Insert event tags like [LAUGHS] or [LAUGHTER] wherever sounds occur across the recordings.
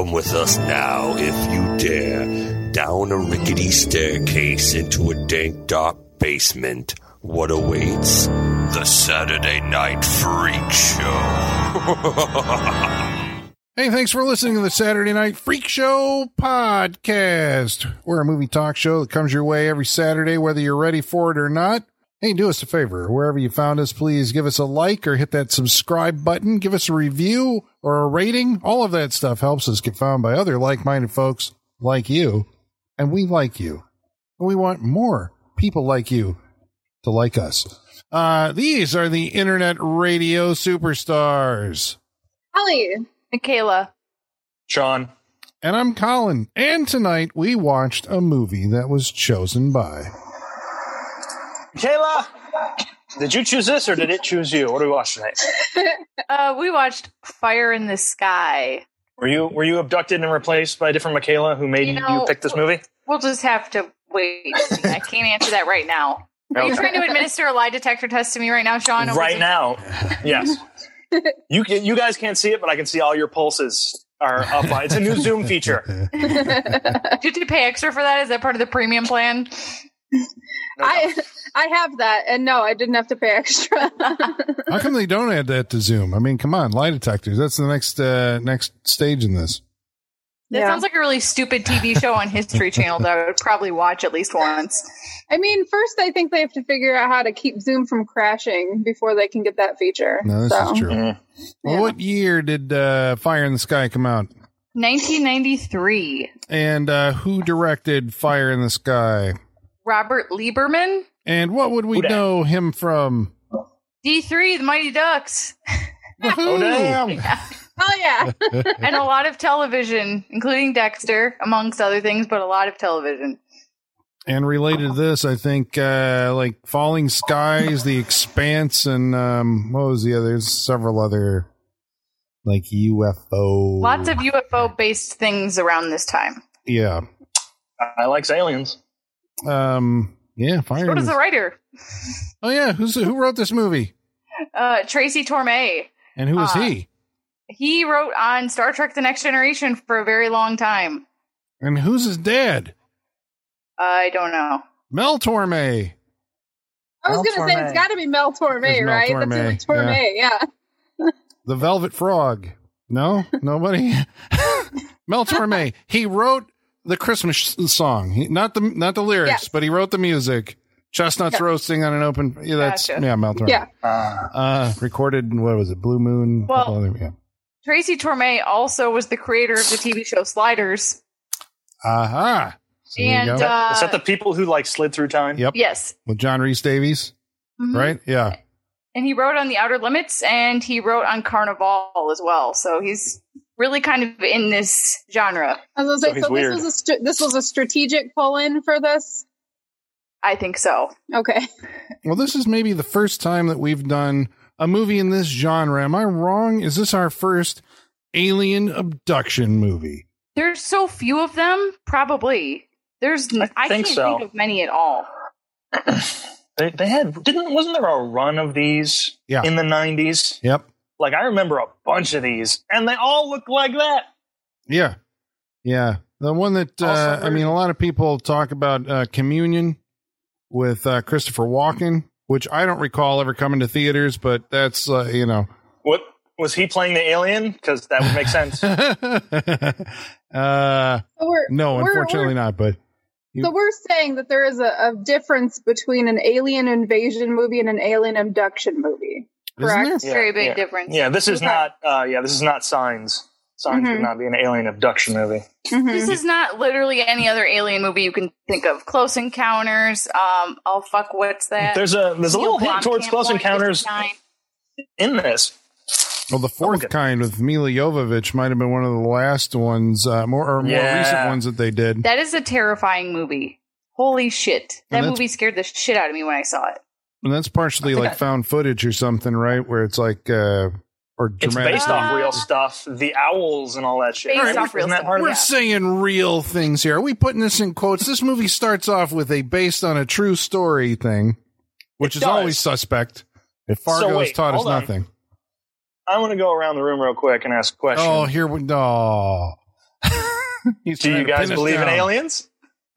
Come with us now, if you dare, down a rickety staircase into a dank, dark basement. What awaits? The Saturday Night Freak Show. [LAUGHS] Hey, thanks for listening to the Saturday Night Freak Show podcast. We're a movie talk show that comes your way every Saturday, whether you're ready for it or not. Hey, do us a favor. Wherever you found us, please give us a like or hit that subscribe button. Give us a review or a rating. All of that stuff helps us get found by other like-minded folks like you. And we like you. And we want more people like you to like us. Uh, these are the internet radio superstars. Holly. Michaela. Sean. And I'm Colin. And tonight we watched a movie that was chosen by. Kayla, did you choose this or did it choose you? What do we watch tonight? [LAUGHS] Uh, we watched Fire in the Sky. Were you were you abducted and replaced by a different Michaela who made You you, pick this movie? We'll just have to wait. I can't answer that right now. Are you trying to administer a lie detector test to me right now, Sean? Right it- now, yes. [LAUGHS] You can, you guys can't see it, but I can see all your pulses are up. It's a new Zoom feature. [LAUGHS] Did you pay extra for that? Is that part of the premium plan? I I have that, and no, I didn't have to pay extra. How come they don't add that to Zoom? I mean, come on, lie detectors. That's the next uh, next stage in this. That Yeah. sounds like a really stupid TV show on History [LAUGHS] Channel that I would probably watch at least once. I mean, first I think they have to figure out how to keep Zoom from crashing before they can get that feature. No, this So, is true. Mhm. Well, Yeah. what year did uh, Fire in the Sky come out? 1993. And uh, who directed Fire in the Sky? Robert Lieberman. And what would we Who dat? know him from? D3, The Mighty Ducks. Oh damn! [LAUGHS] Oh yeah, [LAUGHS] and a lot of television, including Dexter, amongst other things, but a lot of television. And related to this, I think uh, like Falling Skies, The Expanse, and um, what was the other? There's several other like UFO. Lots of UFO based things around this time. yeah, I like aliens. um, yeah. Fire. So in does the- the writer, oh yeah, who's who wrote this movie? uh, Tracy Torme. And who is Uh, he? He wrote on Star Trek The Next Generation for a very long time. And who's his dad? I don't know. Mel Torme. I was gonna say it's got to be Mel Torme, It's Mel right? Torme, That's who Torme, yeah. The Velvet Frog. No, nobody. [LAUGHS] Mel Torme. He wrote the Christmas song. He, not the not the lyrics, Yes. but he wrote the music. Chestnuts Yeah. roasting on an open. Yeah, that's Gotcha. yeah, Mel Torme. Yeah. Uh, Uh, recorded what was it? Blue Moon. Well- other- yeah. Tracy Torme also was the creator of the TV show Sliders. Aha. So there you and uh, is that the people who like slid through time? Yep. yes, With John Rhys-Davies, Mhm. right? Yeah. and he wrote on The Outer Limits, and he wrote on Carnival as well. So he's really kind of in this genre. I was So gonna say, he's so, weird. this was a st- this was a strategic pull in for this. I think so. Okay, Well, this is maybe the first time that we've done a movie in this genre. Am I wrong? Is this our first alien abduction movie? There's so few of them. Probably there's. I, I think can't so. think of many at all. They, they had didn't wasn't there a run of these Yeah. in the nineties? Yep. Like I remember a bunch of these, and they all look like that. Yeah. Yeah. The one that, uh, I mean, a lot of people talk about uh, Communion with uh, Christopher Walken, which I don't recall ever coming to theaters, but that's, uh, you know. What was he playing the alien? Because that would make sense. [LAUGHS] uh, so we're no, we're- unfortunately we're- not, but you- So we're saying that there is a, a difference between an alien invasion movie and an alien abduction movie. Isn't correct. there? Very big yeah. difference. Yeah, this is Okay. not. Uh, yeah, this is not Signs. Signs Mhm. would not be an alien abduction movie. Mhm. This is not literally any other alien movie you can think of. Close Encounters. Um. Oh fuck. What's that? There's a there's a little Neil hint towards Close Encounters in this. Well, the fourth Okay. kind with Milla Jovovich might have been one of the last ones, uh, more or more Yeah. recent ones that they did. That is a terrifying movie. Holy shit! That movie scared the shit out of me when I saw it. And that's partially like I- found footage or something, right? Where it's like, uh, or It's dramatic. based off real stuff. The owls and all that shit. Based right? off real stuff, We're yeah. saying real things here. Are we putting this in quotes? This movie starts off with a based on a true story thing, which It is does. always suspect. If Fargo has wait, taught us on. nothing. I want to go around the room real quick and ask a question. Oh, here we no. [LAUGHS] He's Do you guys pin us believe in aliens?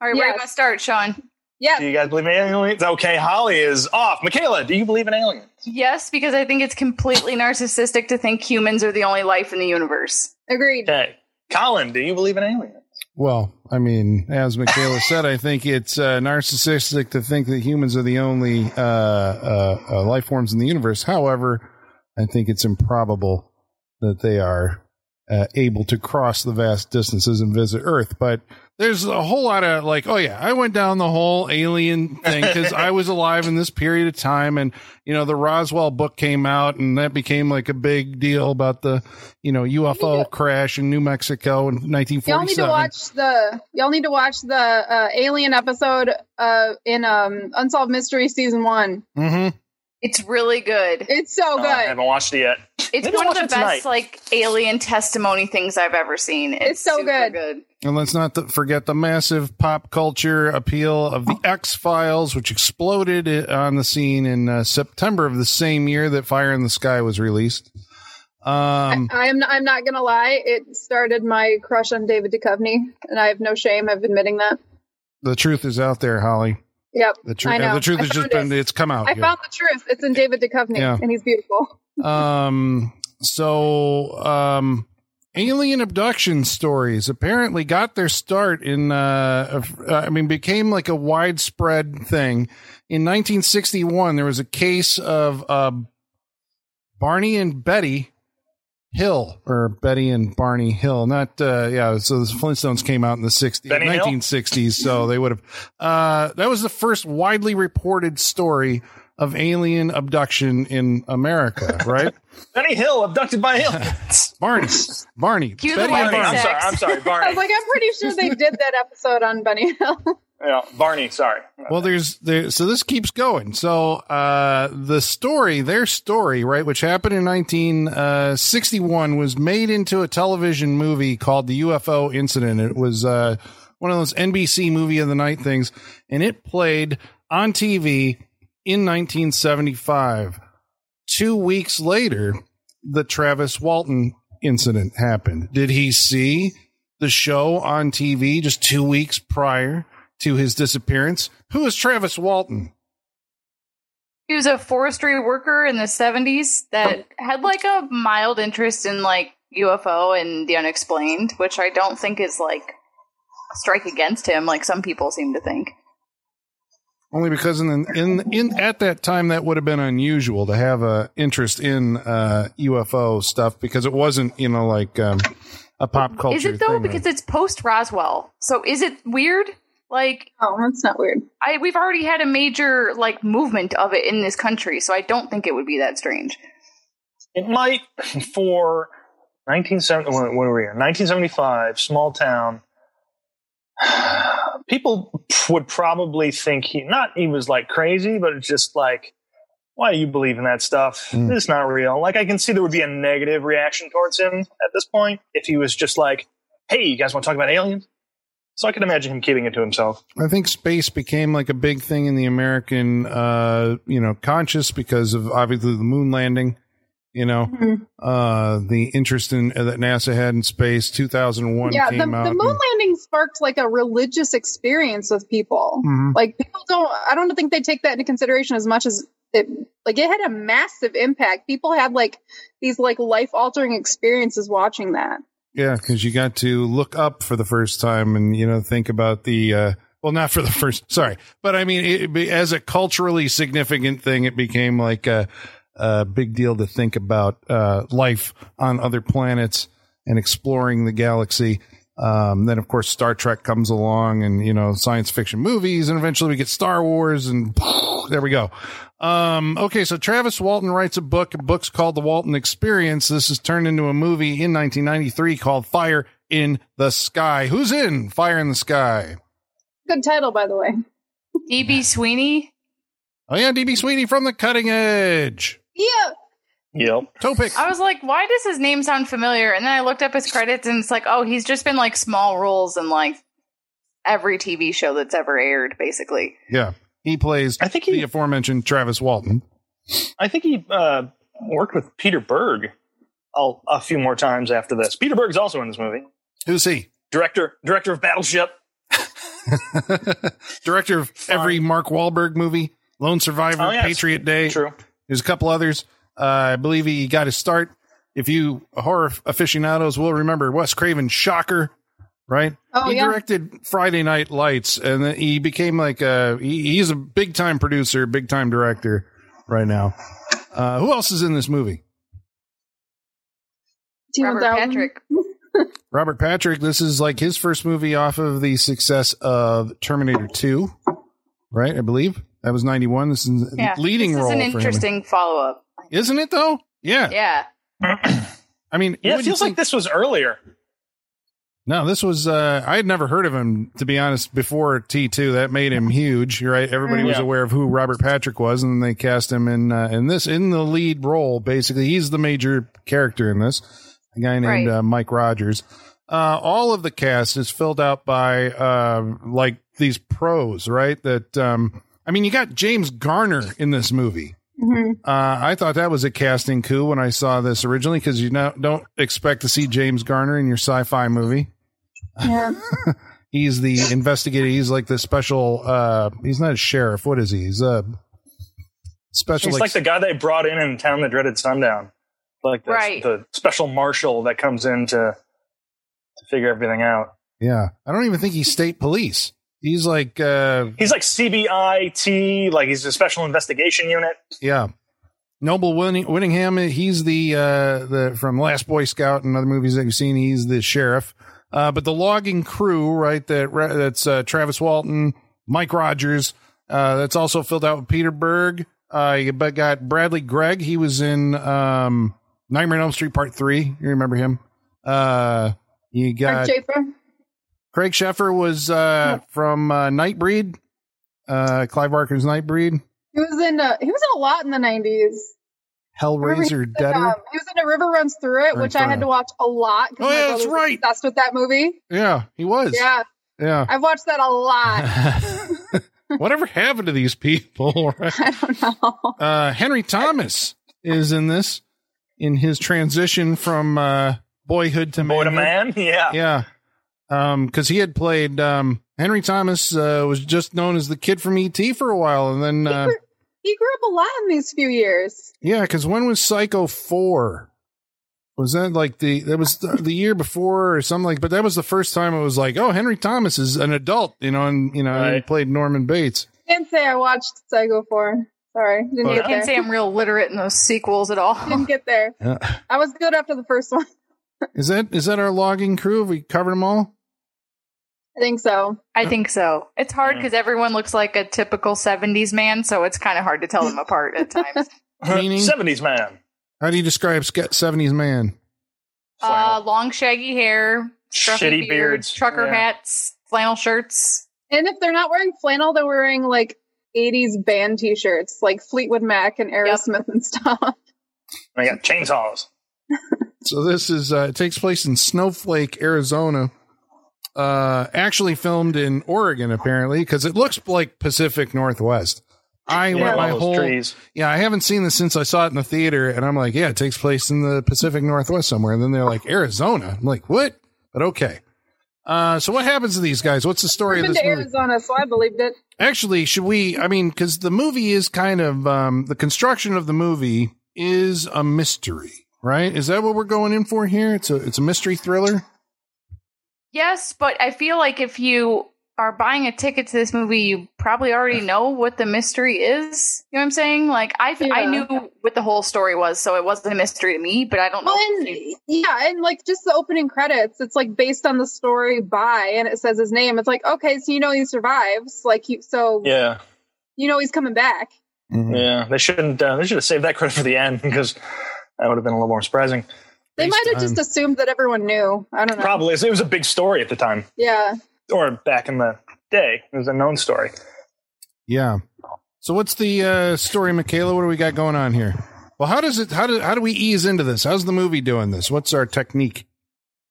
All right, where do you Yes. want to start, Sean? Yes. Do you guys believe in aliens? Okay, Holly is off. Michaela, do you believe in aliens? Yes, because I think it's completely narcissistic to think humans are the only life in the universe. Agreed. Okay. Colin, do you believe in aliens? Well, I mean, as Michaela [LAUGHS] said, I think it's uh, narcissistic to think that humans are the only uh, uh, uh, life forms in the universe. However, I think it's improbable that they are uh, able to cross the vast distances and visit Earth. But there's a whole lot of like, oh yeah, I went down the whole alien thing because [LAUGHS] I was alive in this period of time, and you know the Roswell book came out, and that became like a big deal about the you know UFO crash in New Mexico in 1947. Y'all need to watch the y'all need to watch the uh, Alien episode uh, in um, Unsolved Mystery season one. Mm-hmm. It's really good. It's so Oh, I haven't watched it yet. It's Maybe one of the best tonight. like alien testimony things I've ever seen. It's, It's so super good. And let's not th- forget the massive pop culture appeal of the X Files, which exploded on the scene in uh, September of the same year that Fire in the Sky was released. Um, I, I'm I'm not gonna lie. It started my crush on David Duchovny, and I have no shame of admitting that. the truth is out there, Holly. Yep. The truth, I know. the truth I has just found been, it. it's come out. I here. found the truth. It's in David Duchovny, Yeah. and he's beautiful. [LAUGHS] Um, so, um, alien abduction stories apparently got their start in, uh, uh, I mean, became like a widespread thing. In 1961, there was a case of, uh, Barney and Betty Hill, or Betty and Barney Hill. Not, uh, yeah, so the Flintstones came out in the 60s, Benny Hill? 1960s, so they would have, uh, that was the first widely reported story of alien abduction in America, right? [LAUGHS] Benny Hill abducted by aliens. [LAUGHS] Barney, Barney, Cue the Betty white Barney, I'm sorry. I'm sorry, [LAUGHS] I was like, I'm pretty sure they did that episode on Bunny Hill. yeah, Barney. Sorry. Well, there's there, so this keeps going. So uh, the story, their story, right, which happened in 1961, was made into a television movie called The UFO Incident. It was uh, one of those NBC movie of the night things, and it played on TV in 1975. Two weeks later, the Travis Walton incident happened. Did he see the show on TV just two weeks prior to his disappearance? Who is Travis Walton? He was a forestry worker in the 70s that had like a mild interest in like UFO and the unexplained, which I don't think is like strike against him like some people seem to think. Only because in in in at that time that would have been unusual to have a interest in uh, UFO stuff because it wasn't you know like um, a pop culture. Is it though? thing, Because right? it's post Roswell. So is it weird? Like Oh, that's not weird. I we've already had a major like movement of it in this country, so I don't think it would be that strange. It might for 1970. When, when were we here? 1975, small town. People would probably think he not he was like crazy, but it's just like, why do you believe in that stuff? Mm. It's not real. Like I can see there would be a negative reaction towards him at this point if he was just like, hey, you guys want to talk about aliens? So I can imagine him keeping it to himself. I think space became like a big thing in the American, uh, you know, conscious because of obviously the moon landing. You know, Mhm. uh, the interest in uh, that NASA had in space. Two thousand one Yeah, the, the moon landing sparked like a religious experience with people. Mhm. Like people don't, I don't think they take that into consideration as much as it. Like it had a massive impact. People had like these like life altering experiences watching that. Yeah, because you got to look up for the first time and you know think about the. Uh, well, not for the first. Sorry, but I mean, it, as a culturally significant thing, it became like a, a big deal to think about uh, life on other planets and exploring the galaxy. Um, then, of course, Star Trek comes along, and you know, science fiction movies, and eventually we get Star Wars, and [LAUGHS] there we go. Um, okay, so Travis Walton writes a book. A book's called The Walton Experience. This is turned into a movie in 1993 called Fire in the Sky. Who's in Fire in the Sky? Good title, by the way. DB Sweeney. Oh yeah, DB Sweeney from The Cutting Edge. Yeah, Yep. Topic. I was like, why does his name sound familiar? And then I looked up his credits and it's like, oh, he's just been like small roles in like every TV show that's ever aired, basically. Yeah, he plays I think the aforementioned Travis Walton. I think he uh, worked with Peter Berg a, a few more times after this. Peter Berg's also in this movie. Who's he? Director, director of Battleship. [LAUGHS] Director of every Mark Wahlberg movie, Lone Survivor, Oh, yes. Patriot Day. True. There's a couple others. Uh, I believe he got his start. If you horror aficionados will remember Wes Craven's Shocker, right? Oh, he yeah. directed Friday Night Lights, and then he became like a he, he's a big time producer, big time director right now. Uh, who else is in this movie? Robert Patrick. [LAUGHS] Robert Patrick. This is like his first movie off of the success of Terminator Two, right? I believe that was ninety one. This is Yeah. leading this role is an interesting follow up. isn't it? Though, yeah. Yeah. [CLEARS THROAT] I mean, Yeah, it wouldn't feels like this was earlier. No, this was uh I had never heard of him to be honest before T2. That made him huge, right? Everybody was Yeah. aware of who Robert Patrick was and they cast him in uh, in this in the lead role basically. He's the major character in this. A guy named Right. uh, Mike Rogers. Uh all of the cast is filled out by uh like these pros, right? That um I mean, you got James Garner in this movie. Mhm. Uh, I thought that was a casting coup when I saw this originally because you know, don't expect to see James Garner in your sci-fi movie. Yeah. [LAUGHS] He's the investigator. He's like the special. uh He's not a sheriff. What is he? He's a special. He's like the guy they brought in in Town That Dreaded Sundown. Like the, Right. the special marshal that comes in to, to figure everything out. yeah. I don't even think he's state police. He's like, uh He's like CBIT, like he's a special investigation unit. yeah. Noble Winning, Willingham. He's the uh the from Last Boy Scout and other movies that you've seen. He's the sheriff. Uh, but the logging crew, right? That that's uh, Travis Walton, Mike Rogers. Uh, that's also filled out with Peter Berg. Uh, you but got Bradley Gregg. He was in um, Nightmare on Elm Street Part Three. You remember him? Uh, you got Mark Schaefer. Craig Sheffer was uh, from uh, Nightbreed. Uh, Clive Barker's Nightbreed. He was in. Uh, he was in a lot in the nineties. Hellraiser Dead. Um, he was in A River Runs Through It, which I had to watch a lot. Oh, yeah, that's right. Obsessed with that movie. Yeah, he was. Yeah, Yeah. I've watched that a lot. [LAUGHS] [LAUGHS] Whatever happened to these people? [LAUGHS] Right? I don't know. Uh, Henry Thomas is in this in his transition from uh, boyhood to Boy to man, yeah. Yeah. Um, cause he had played, um, Henry Thomas, uh, was just known as the kid from ET for a while. And then, uh, He grew up a lot in these few years. yeah, cause when was Psycho 4? Was that like the, that was the, the year before or something like, but that was the first time it was like, oh, Henry Thomas is an adult, you know, and, you know, he played Norman Bates. Can't say I watched Psycho 4. Sorry, didn't But- get I can't there. say I'm real literate in those sequels at all. Didn't get there. Yeah. I was good after the first one. [LAUGHS] Is that, is that our logging crew? Have we covered them all? I think so. I think so. It's hard because everyone looks like a typical 70s man, so it's kind of hard to tell them apart at times. [LAUGHS] Meaning? 70s man. How do you describe Sca- 70s man? Uh, long, shaggy hair, scruffy Shitty beard, beards. trucker Yeah. hats, flannel shirts. And if they're not wearing flannel, they're wearing like 80s band t shirts, like Fleetwood Mac and Aerosmith and stuff. [LAUGHS] I got chainsaws. So this is uh, it takes place in Snowflake, Arizona. Uh, actually filmed in Oregon apparently because it looks like Pacific Northwest. I Yeah, went my whole trees. yeah. I haven't seen this since I saw it in the theater, and I'm like, yeah, it takes place in the Pacific Northwest somewhere. And then they're like Arizona. I'm like, what? But okay. Uh, so what happens to these guys? What's the story I've of been this to movie? Arizona, so I believed it. Actually, should we? I mean, because the movie is kind of um, the construction of the movie is a mystery, right? Is that what we're going in for here? It's a it's a mystery thriller. Yes, but I feel like if you are buying a ticket to this movie, you probably already [SIGHS] know what the mystery is. You know what I'm saying? Like I, I knew what the whole story was, so it wasn't a mystery to me. But I don't know. Well, and yeah, and like just the opening credits, it's like based on the story by, and it says his name. It's like okay, so you know he survives, like you, so Yeah, you know he's coming back. yeah. They shouldn't. Uh, they should have saved that credit for the end [LAUGHS] because that would have been a little more surprising. They might have just assumed that everyone knew. I don't know. Probably, it was a big story at the time, Yeah. or back in the day, it was a known story. Yeah. So what's the uh, story, Michaela? What do we got going on here? Well, how does it? How do how do we ease into this? How's the movie doing this? What's our technique?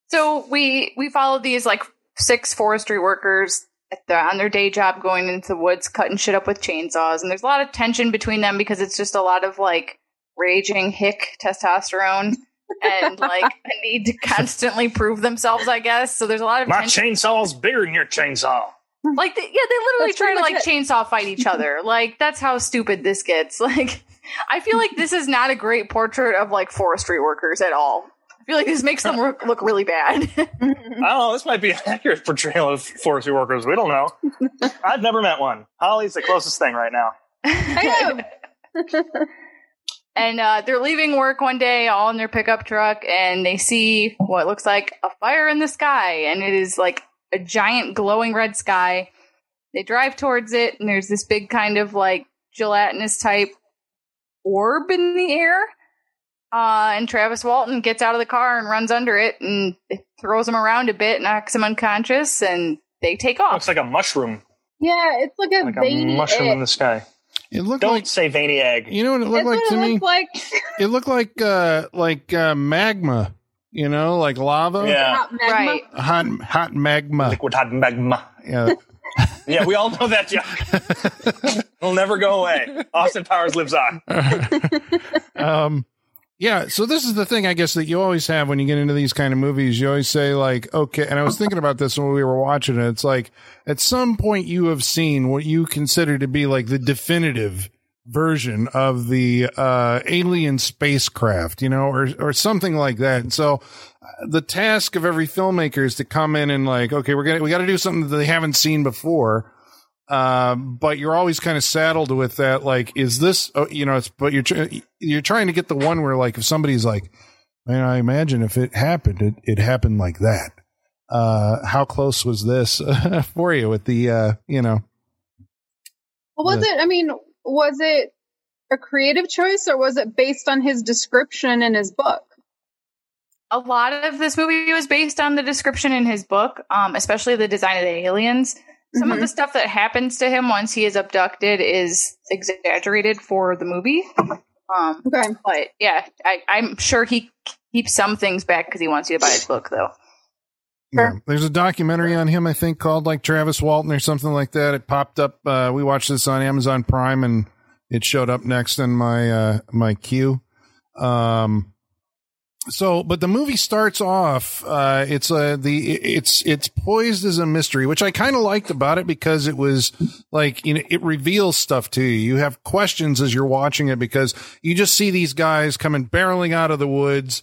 So we we followed these like six forestry workers at the, on their day job going into the woods cutting shit up with chainsaws and there's a lot of tension between them because it's just a lot of like raging hick testosterone and like need to constantly prove themselves. I guess so. There's a lot of My tension. chainsaw's bigger than your chainsaw. like they, yeah, they literally That's try to like much chainsaw fight each other. [LAUGHS] Like that's how stupid this gets. [LAUGHS] Like I feel like this is not a great portrait of like forestry workers at all. I feel like this makes them look, look really bad. [LAUGHS] I don't know. This might be an accurate portrayal of forestry workers. We don't know. I've never met one. Holly's the closest thing right now. I know. And uh, they're leaving work one day, all in their pickup truck, and they see what looks like a fire in the sky, and it is like a giant glowing red sky. They drive towards it, and there's this big kind of like gelatinous type orb in the air. Uh, and Travis Walton gets out of the car and runs under it, and it throws him around a bit, knocks him unconscious, and they take off. Looks like a mushroom, Yeah, it's like a like a mushroom egg. in the sky. It looked Don't like say veiny egg. you know what it looked That's like what to it me. looks like. [LAUGHS] It looked like uh like uh, magma. You know, like lava. Yeah, Hot magma. right. Hot hot magma. liquid hot magma. Yeah. [LAUGHS] Yeah, we all know that joke. [LAUGHS] It'll never go away. Austin Powers lives on. um yeah so this is the thing i guess that you always have when you get into these kind of movies. You always say like okay and i was thinking about this when we were watching it. It's like at some point you have seen what you consider to be like the definitive version of the uh alien spacecraft you know or or something like that. And so uh, the task of every filmmaker is to come in and like okay we're gonna we got to do something that they haven't seen before um, but you're always kind of saddled with that. Like, is this, oh, you know, it's, but you're, tr- you're trying to get the one where like, if somebody's like, man, I imagine if it happened, it, it happened like that. Uh, how close was this [LAUGHS] for you with the, uh, you know, Well, was Yeah. it? I mean, was it a creative choice or was it based on his description in his book? a lot of this movie was based on the description in his book, um, especially the design of the aliens. Some of Mhm. the stuff that happens to him once he is abducted is exaggerated for the movie. Um, Okay. but yeah, I, I'm sure he keeps some things back because he wants you to buy his book, though. Yeah. There's a documentary on him, I think, called like Travis Walton or something like that. It popped up. Uh, we watched this on Amazon Prime and it showed up next in my, uh, my queue. Um, so, but the movie starts off, uh, it's, uh, the, it's, it's poised as a mystery, which I kind of liked about it because it was like, you know, it reveals stuff to you. You have questions as you're watching it because you just see these guys coming barreling out of the woods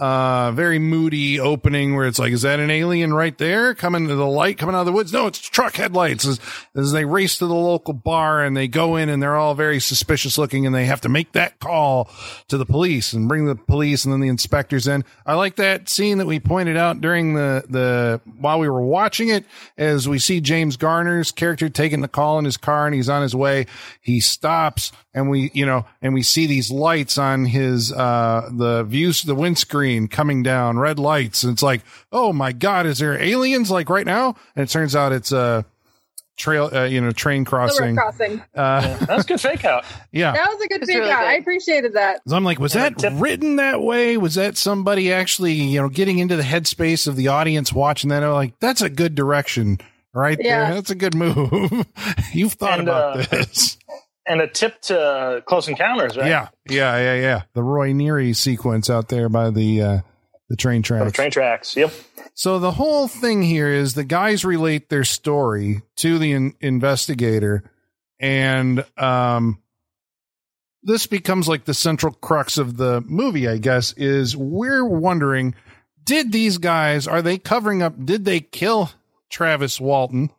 uh very moody opening where it's like is that an alien right there coming to the light coming out of the woods? No it's truck headlights as, as they race to the local bar and they go in and they're all very suspicious looking and they have to make that call to the police and bring the police and then the inspectors in. I like that scene that we pointed out during the the while we were watching it as we see james garner's character taking the call in his car and he's on his way. He stops and we you know and we see these lights on his uh the views the windscreen coming down red lights and it's like oh my god is there aliens like right now and it turns out it's a trail uh, you know train The crossing crossing. uh [LAUGHS] That's good fake out. yeah That was a good It's fake really out. good. I appreciated that. so I'm like, was Yeah, that tip- written that way? Was that somebody actually, you know, getting into the headspace of the audience watching that? I'm like, that's a good direction right Yeah. there. That's a good move. [LAUGHS] You've thought And, about uh, this. [LAUGHS] And a tip to Close Encounters, right? Yeah, yeah, yeah, yeah. The Roy Neary sequence out there by the uh, the train For the tracks. train tracks. Yep. So the whole thing here is the guys relate their story to the in- investigator, and um, this becomes like the central crux of the movie. I guess is we're wondering: Did these guys are they covering up? Did they kill Travis Walton,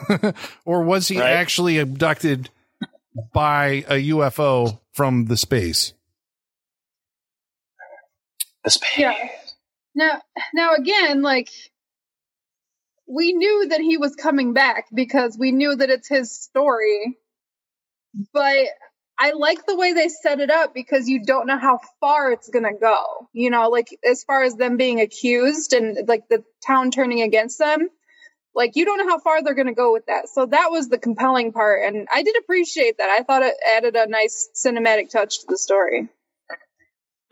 [LAUGHS] or was he Right. actually abducted by a UFO from the space? The space. Yeah. Now, now again, like we knew that he was coming back because we knew that it's his story. But I like the way they set it up because you don't know how far it's going to go. You know, like as far as them being accused and like the town turning against them, like you don't know how far they're going to go with that. So that was the compelling part and I did appreciate that. I thought it added a nice cinematic touch to the story.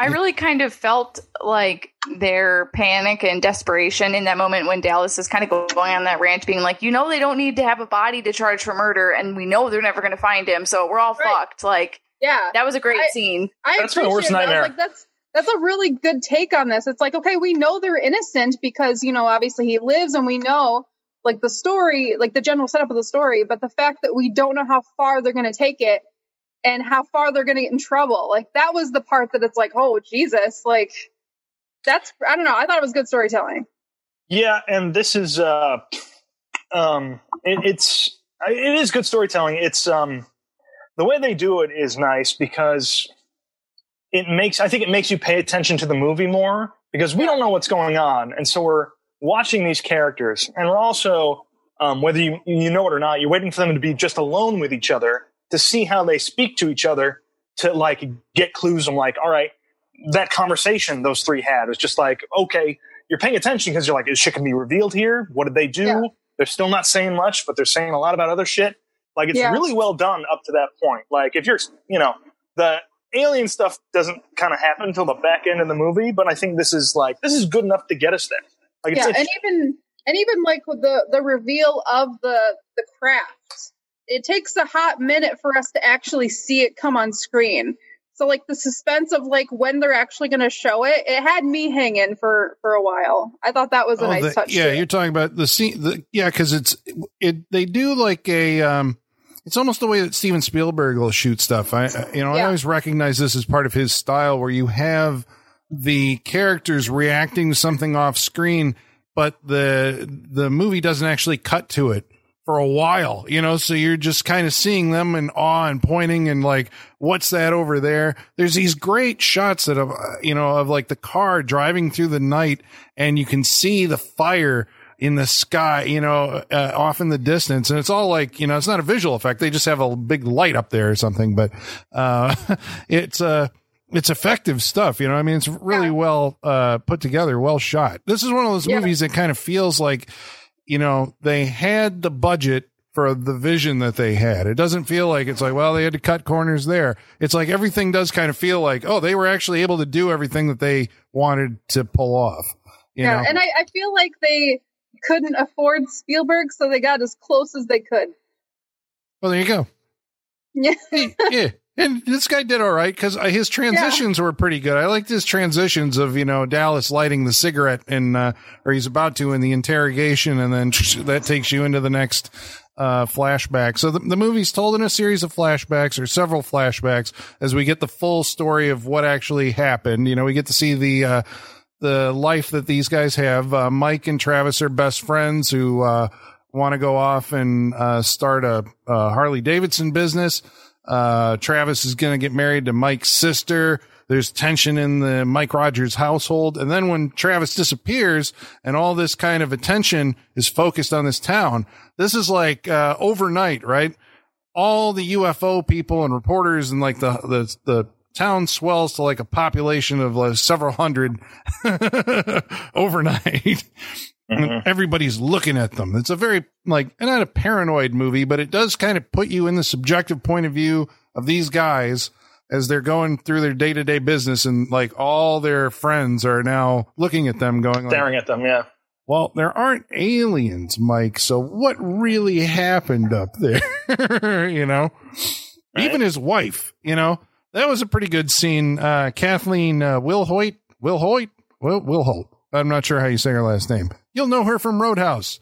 I really kind of felt like their panic and desperation in that moment when Dallas is kind of going on that ranch, being like, you know, they don't need to have a body to charge for murder, and we know they're never going to find him, so we're all Right. fucked. Like, Yeah. that was a great I- scene. I That's my worst appreciate that. I was nightmare. Like that's that's a really good take on this. It's like, okay, we know they're innocent because, you know, obviously he lives and we know like the story, like the general setup of the story, but the fact that we don't know how far they're going to take it and how far they're going to get in trouble. Like that was the part that it's like, oh, Jesus, like that's, I don't know. I thought it was good storytelling. Yeah, and this is uh um it, it's it is good storytelling. It's um the way they do it is nice because it makes I think it makes you pay attention to the movie more because we don't know what's going on, and so we're watching these characters, and we're also um, whether you you know it or not, you're waiting for them to be just alone with each other to see how they speak to each other to like get clues. I'm like, all right, that conversation those three had was just like, okay, you're paying attention because you're like, is shit can be revealed here? What did they do? Yeah. They're still not saying much, but they're saying a lot about other shit. Like it's Yeah. really well done up to that point. Like if you're, you know, the alien stuff doesn't kind of happen until the back end of the movie, but I think this is like this is good enough to get us there. Like it's, yeah, it's and even and even like with the the reveal of the the craft, it takes a hot minute for us to actually see it come on screen. So like the suspense of like when they're actually going to show it, it had me hanging for for a while. I thought that was a Oh, nice the- touch. yeah, to you're talking about the scene. The, yeah, because it's it. They do like a. um It's almost the way that Steven Spielberg will shoot stuff. I, I- you know, I always recognize this as part of his style, where you have the characters reacting to something off screen, but the the movie doesn't actually cut to it for a while, you know, so you're just kind of seeing them in awe and pointing and like, what's that over there? There's these great shots that of, uh, you know, of like the car driving through the night and you can see the fire in the sky, you know, uh, off in the distance. And it's all like, you know, it's not a visual effect. They just have a big light up there or something, but, uh, [LAUGHS] it's, uh, it's effective stuff, you know. I mean, it's really Yeah. well uh, put together, well shot. This is one of those Yeah. movies that kind of feels like you know, they had the budget for the vision that they had. It doesn't feel like it's like, well, they had to cut corners there. It's like everything does kind of feel like, oh, they were actually able to do everything that they wanted to pull off. You yeah, know? and I, I feel like they couldn't afford Spielberg, so they got as close as they could. well, there you go. Yeah. Yeah. And this guy did all right because his transitions were pretty good. I liked his transitions of, you know, Dallas lighting the cigarette and, uh, or he's about to in the interrogation and then [LAUGHS] that takes you into the next, uh, flashback. So the, the movie's told in a series of flashbacks or several flashbacks as we get the full story of what actually happened. You know, we get to see the, uh, the life that these guys have. Uh, Mike and Travis are best friends who, uh, want to go off and, uh, start a, a Harley Davidson business. Uh, Travis is going to get married to Mike's sister. There's tension in the Mike Rogers household. And then when Travis disappears and all this kind of attention is focused on this town, this is like, uh, overnight, right? All the UFO people and reporters and like the, the, the town swells to like a population of like several hundred [LAUGHS] overnight. And everybody's looking at them. It's a very like not a paranoid movie, but it does kind of put you in the subjective point of view of these guys as they're going through their day to day business, and like all their friends are now looking at them, going, like, staring at them. Yeah. "Well, there aren't aliens, Mike. So what really happened up there? [LAUGHS] you know." Right. Even his wife, you know, that was a pretty good scene. Uh, Kathleen uh, Wilhoite, Will Hoyt, Will Will Holt. I'm not sure how you say her last name. You'll know her from Roadhouse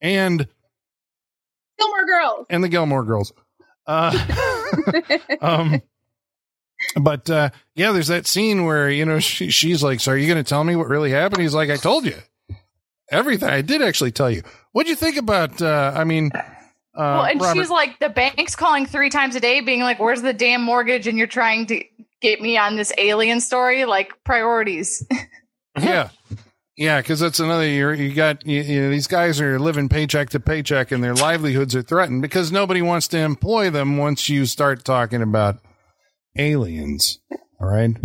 and Gilmore Girls. and the Gilmore Girls. Uh, [LAUGHS] um, but uh, yeah, there's that scene where you know she, she's like, "So are you going to tell me what really happened?" He's like, "I told you everything. I did actually tell you. What'd you think about? Uh, I mean." Uh, well, and Robert- she's like, the bank's calling three times a day, being like, "Where's the damn mortgage?" And you're trying to get me on this alien story, like priorities. [LAUGHS] yeah. Yeah because that's another you you got you, you know, these guys are living paycheck to paycheck and their livelihoods are threatened because nobody wants to employ them once you start talking about aliens all right?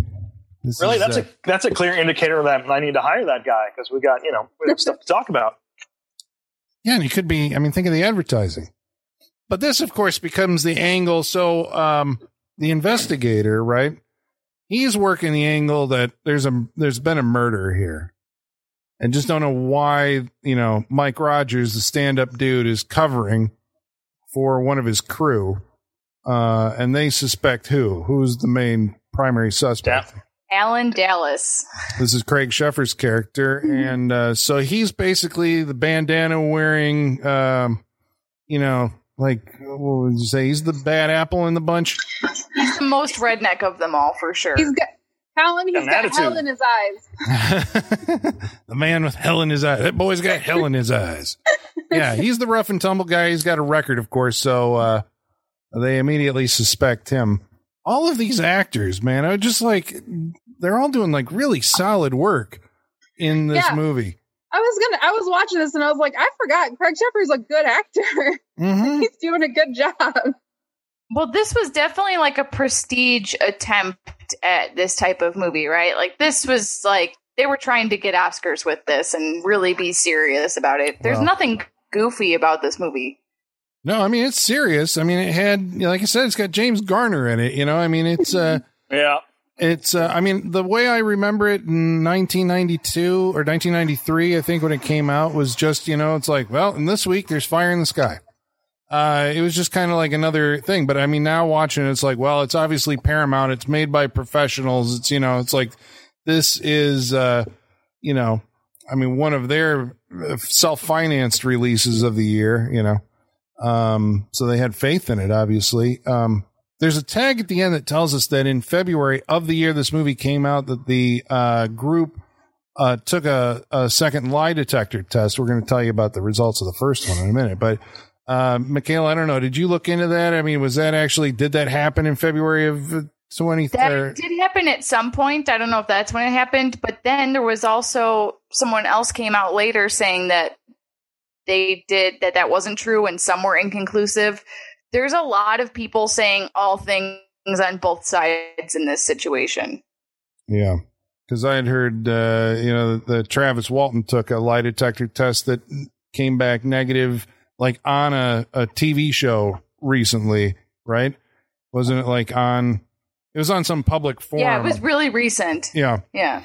This Really, that's uh, a that's a clear indicator that I need to hire that guy because we got you know we have stuff to talk about. yeah and it could be i mean think of the advertising. But this of course becomes the angle. So um the investigator right he's working the angle that there's a there's been a murder here. And just don't know why you know mike rogers the stand-up dude is covering for one of his crew. Uh and they suspect who? Who's the main primary suspect? Alan Dallas. This is Craig Sheffer's character, and uh, so he's basically the bandana wearing, um, you know, like what would you say? He's the bad apple in the bunch. He's the most redneck of them all, for sure. He's got Colin. He's Got an got hell in his eyes. [LAUGHS] the man with hell in his eyes. That boy's got hell in his eyes. Yeah, he's the rough and tumble guy. He's got a record, of course, so uh, they immediately suspect him. All of these actors, man, I just like they're all doing like really solid work in this Yeah. movie. I was gonna. I was watching this and I was like, I forgot. Craig Sheffer's a good actor. [LAUGHS] hmm He's doing a good job. Well, this was definitely like a prestige attempt at this type of movie, right? Like this was like they were trying to get Oscars with this and really be serious about it. There's Well. nothing goofy about this movie. No, I mean it's serious. I mean it had, like I said, it's got James Garner in it. You know, I mean it's uh, [LAUGHS] Yeah. It's uh, I mean the way I remember it in 1992 or 1993, I think when it came out was just you know it's like well, in this week there's fire in the sky. Uh, it was just kind of like another thing, but I mean now watching it, it's like well, it's obviously Paramount. It's made by professionals. It's you know, it's like this is uh, you know, I mean one of their self financed releases of the year. You know. Um, so they had faith in it, obviously. Um, there's a tag at the end that tells us that in February of the year this movie came out, that the uh, group uh, took a, a second lie detector test. We're going to tell you about the results of the first one in a minute. But, uh, Michaela, I don't know. Did you look into that? I mean, was that actually, did that happen in February of 20? That or- did happen at some point. I don't know if that's when it happened, but then there was also someone else came out later saying that they did that that wasn't true and some were inconclusive. There's a lot of people saying all things on both sides in this situation. Yeah. Because I had heard, uh, you know, that Travis Walton took a lie detector test that came back negative, like on a, a TV show recently, right? Wasn't it like on, it was on some public forum. Yeah, it was really recent. Yeah. Yeah.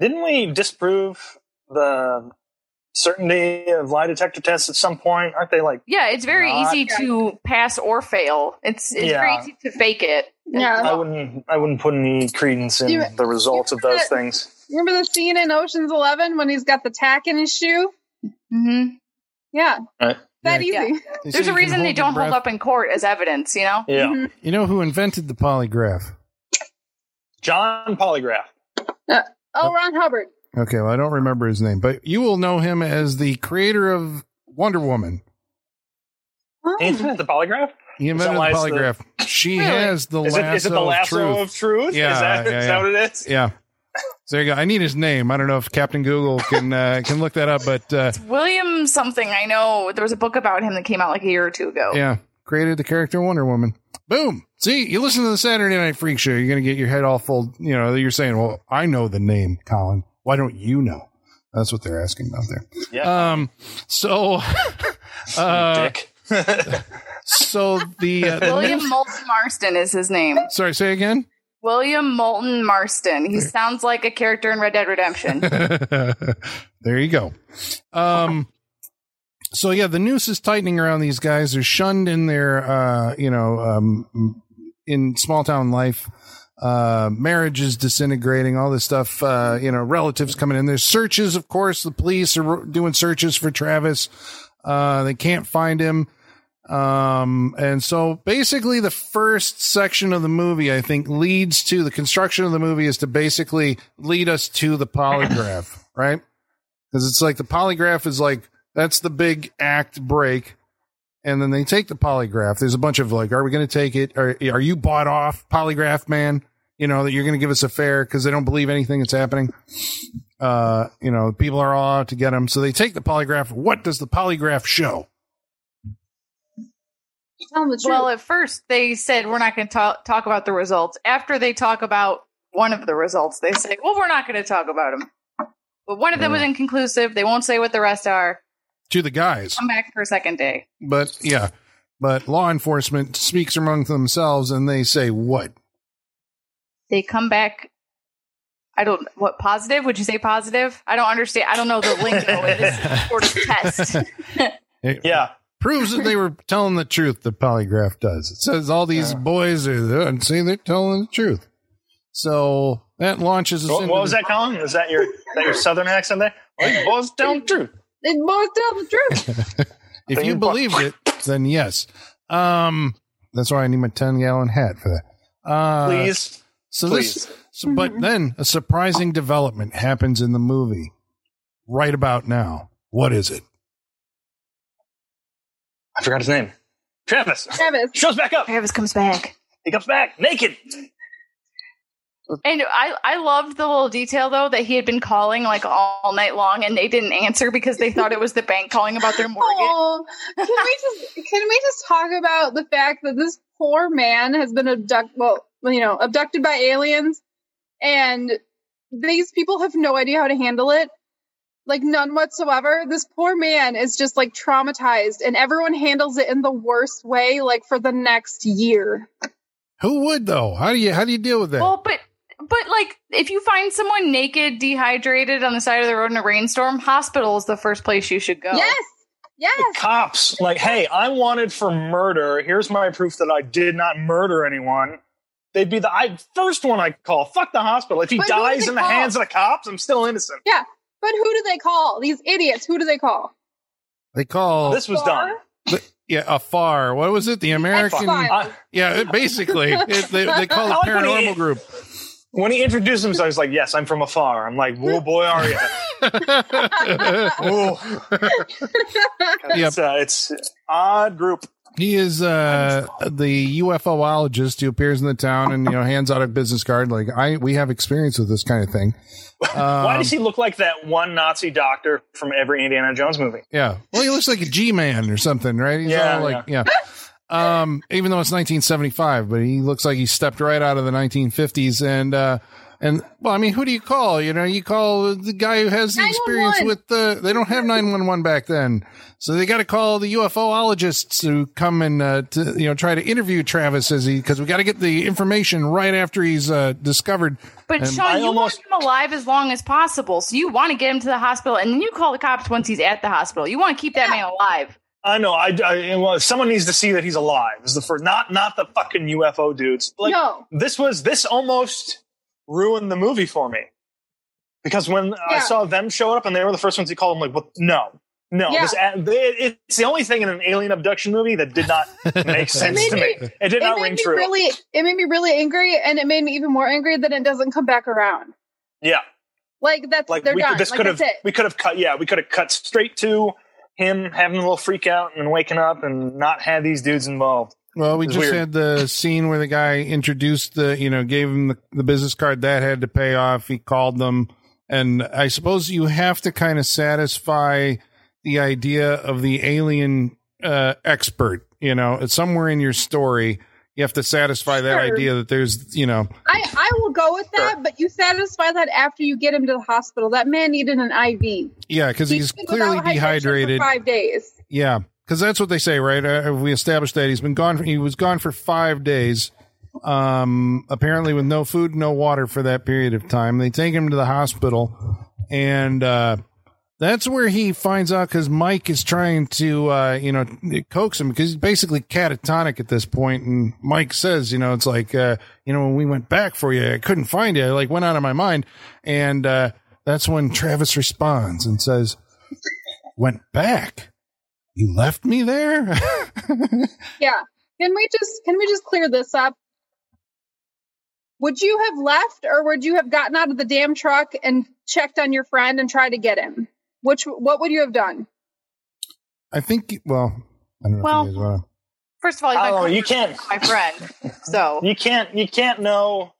Didn't we disprove the certainty of lie detector tests at some point? Aren't they like? Yeah, it's very Not- easy to pass or fail. It's it's very easy to fake it. Yeah. I wouldn't. I wouldn't put any credence in You- the results of those you- things. Remember the scene in Ocean's Eleven when he's got the tack in his shoe? hmm Yeah, Right. that Yeah. easy. They say There's a reason they don't hold up in court as evidence, you know? Yeah. Mhm. You know who invented the polygraph? John Polygraph. Oh, Ron Hubbard. Okay, well, I don't remember his name, but you will know him as the creator of Wonder Woman. He invented the polygraph. He invented the lies the- polygraph. She Really? has the Is lasso, it, is it the lasso of of truth. truth? Yeah, is that, yeah, is yeah. that what it is? Yeah. So there you go. I need his name. I don't know if Captain Google can uh, can look that up, but uh, William something. I know there was a book about him that came out like a year or two ago. yeah, created the character Wonder Woman. Boom. See, you listen to the Saturday Night Freak Show, you're gonna get your head all full. You know, you're saying, "Well, I know the name, Colin. Why don't you know?" That's what they're asking out there. Yeah. Um. So, [LAUGHS] uh, Dick. so the, uh, the William news- Moulton Marston is his name. Sorry, say again. William Moulton Marston. He sounds like a character in Red Dead Redemption. [LAUGHS] there you go. Um, so yeah, the noose is tightening around these guys. They're shunned in their, uh, you know, um, in small town life. Uh, marriage is disintegrating, all this stuff, uh, you know, relatives coming in. There's searches, of course. The police are doing searches for Travis. Uh, they can't find him. Um, and so basically the first section of the movie, I think leads to the construction of the movie is to basically lead us to the polygraph, right? Cause it's like the polygraph is like, that's the big act break. And then they take the polygraph. There's a bunch of like, are we going to take it? Are, are you bought off polygraph man? You know, that you're going to give us a fare because they don't believe anything that's happening. Uh, you know, people are all out to get them. So they take the polygraph. What does the polygraph show? Tell him the truth. well, at first they said we're not going to talk, talk about the results. After they talk about one of the results, they say, well, we're not going to talk about them. But one of them was inconclusive. They won't say what the rest are. To the guys. Come back for a second day. But yeah, but law enforcement speaks among themselves and they say what? They come back. I don't what positive? Would you say positive? I don't understand. I don't know the lingo oh, in this sort of test. [LAUGHS] It Yeah. proves that they were telling the truth. The polygraph does. It says all these boys are there and say they're telling the truth. So that launches us What, into what was the- that, Colin? Is that your that your southern accent there? Well, you boys tell the truth. It boils down the truth. [LAUGHS] If you in believed it, then yes. Um, that's why I need my ten gallon hat for that. Uh, Please. So please. this, so, but then a surprising development happens in the movie right about now. What is it? I forgot his name. Travis. Travis. Shows back up. Travis comes back. He comes back naked. And I, I loved the little detail though that he had been calling like all night long and they didn't answer because they thought it was the bank calling about their mortgage. [LAUGHS] Oh, can we just can we just talk about the fact that this poor man has been abducted? Well, you know, abducted by aliens, and these people have no idea how to handle it. Like none whatsoever. This poor man is just like traumatized, and everyone handles it in the worst way. Like for the next year. Who would though? How do you how do you deal with that? Well, but but like if you find someone naked, dehydrated on the side of the road in a rainstorm, hospital is the first place you should go. Yes, yes. Cops, like, hey, I'm wanted for murder. Here's my proof that I did not murder anyone. They'd be the I, first one I call. Fuck the hospital. If he But dies in the call? hands of the cops, I'm still innocent. Yeah, but who do they call? These idiots. Who do they call? they call This was Far? done. yeah afar. What was it? The American. X-Files. Yeah, basically, it, they they call it [LAUGHS] I like when he- paranormal group. When he introduced himself, he's like, "Yes, I'm from afar." I'm like, "Whoa, boy, are you?" [LAUGHS] Yep. it's, uh, it's odd group. He is uh, the UFOologist who appears in the town and you know hands out a business card like I we have experience with this kind of thing. [LAUGHS] Why Um, does he look like that one Nazi doctor from every Indiana Jones movie? Yeah. Well, he looks like a G man or something, right? He's Yeah, all like, yeah. Um, even though it's 1975, but he looks like he stepped right out of the 1950s. And, uh, and well, I mean, who do you call? You know, you call the guy who has the experience with the, they don't have 911 back then. So they got to call the UFOologists who come and, uh, to, you know, try to interview Travis as he, cause we got to get the information right after he's, uh, discovered. But And Sean, I you almost- want him alive as long as possible. So you want to get him to the hospital and then you call the cops once he's at the hospital. You want to keep that man alive. I know. I, I well, someone needs to see that he's alive. Is the first, not not the fucking UFO dudes. Like no. this was this almost ruined the movie for me because when I saw them show up and they were the first ones he called, I'm like, "What? No, no." Yeah. This, uh, it, it's the only thing in an alien abduction movie that did not [LAUGHS] make sense to me. me- It did It not made ring me true. really. It made me really angry, and it made me even more angry that it doesn't come back around. yeah, Like that's like they're we done. could, this like could have we could have cut. Yeah, we could have cut straight to him having a little freak out and then waking up and not have these dudes involved. Well, we just weird. had the scene where the guy introduced the, you know, gave him the, the business card that had to pay off. He called them. And I suppose you have to kind of satisfy the idea of the alien uh, expert, you know, it's somewhere in your story. You have to satisfy that Sure. idea that there's, you know, I I will go with that, but you satisfy that after you get him to the hospital. That man needed an IV. yeah, because he's been clearly for dehydrated. five days. Yeah, because that's what they say, right? Uh, we established that he's been gone. He was gone for five days, um, apparently with no food, no water for that period of time. They take him to the hospital, and uh, that's where he finds out because Mike is trying to, uh, you know, coax him because he's basically catatonic at this point. And Mike says, you know, it's like, uh, you know, when we went back for you, I couldn't find you. I like went out of my mind, and uh, that's when Travis responds and says, "Went back." You left me there? [LAUGHS] Yeah. Can we just can we just clear this up? Would you have left or would you have gotten out of the damn truck and checked on your friend and tried to get him? Which what would you have done? I think, well, I don't know Well, if you First of all, he's I my don't know. You can't. my friend. So [LAUGHS] You can't. You can't know.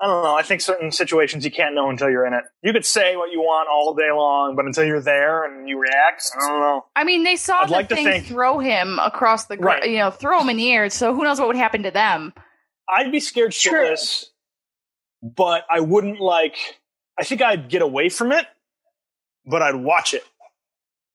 I don't know. I think certain situations you can't know until you're in it. You could say what you want all day long, but until you're there and you react, I don't know. I mean, they saw I'd the like thing think- throw him across the, gr- Right. you know, throw him in the air. So who knows what would happen to them? I'd be scared Sure. shitless, but I wouldn't like. I think I'd get away from it, but I'd watch it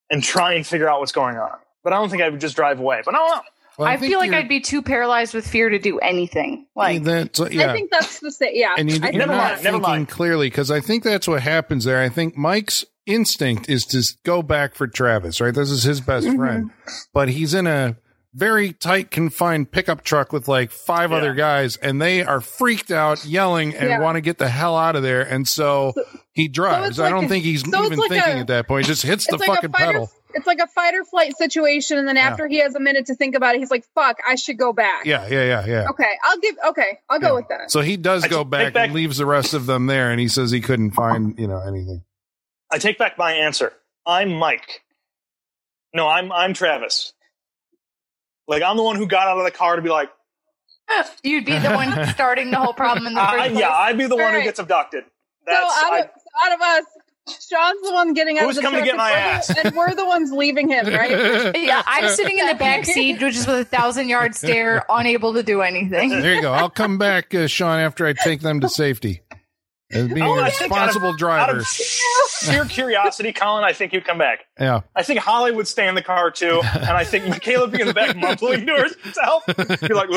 and try and figure out what's going on. But I don't think I would just drive away. But I don't know. Well, I, think feel like I'd be too paralyzed with fear to do anything. Like, that's, yeah. I think that's the same. Yeah. and you, I you're Never not mind, that's- never mind. clearly because I think that's what happens there. I think Mike's instinct is to go back for Travis, right? This is his best Mhm. friend, but he's in a very tight confined pickup truck with like five Yeah. other guys and they are freaked out yelling and Yeah. want to get the hell out of there and so he drives it's i don't a- think he's so even like thinking a- at that point he just hits the like fucking fighter. pedal It's like a fight or flight situation, and then Yeah. after he has a minute to think about it, he's like, "Fuck, I should go back." yeah yeah yeah yeah Okay, I'll give. Okay, I'll go with that. so he does I go back, back- and leaves the rest of them there and he says he couldn't find you know anything I take back my answer. I'm Mike. No, I'm I'm Travis. Like I'm the one who got out of the car to be like, [LAUGHS] You'd be the one starting the whole problem in the [LAUGHS] first I, place. yeah, I'd be the one who gets abducted. so That's out I, of, out of us, Sean's the one getting out Who's of the coming to get my and ass? we're- and we're the ones leaving him, right? [LAUGHS] Yeah, I'm sitting in the back seat, which is with a thousand yard stare, unable to do anything. there you go i'll come back uh, sean after i take them to safety as being Oh, a I think out of- responsible out of sheer curiosity, Colin, I think you'd come back. yeah I think Holly would stay in the car too, and I think Michaela would be in the back mumbling to herself. Be like,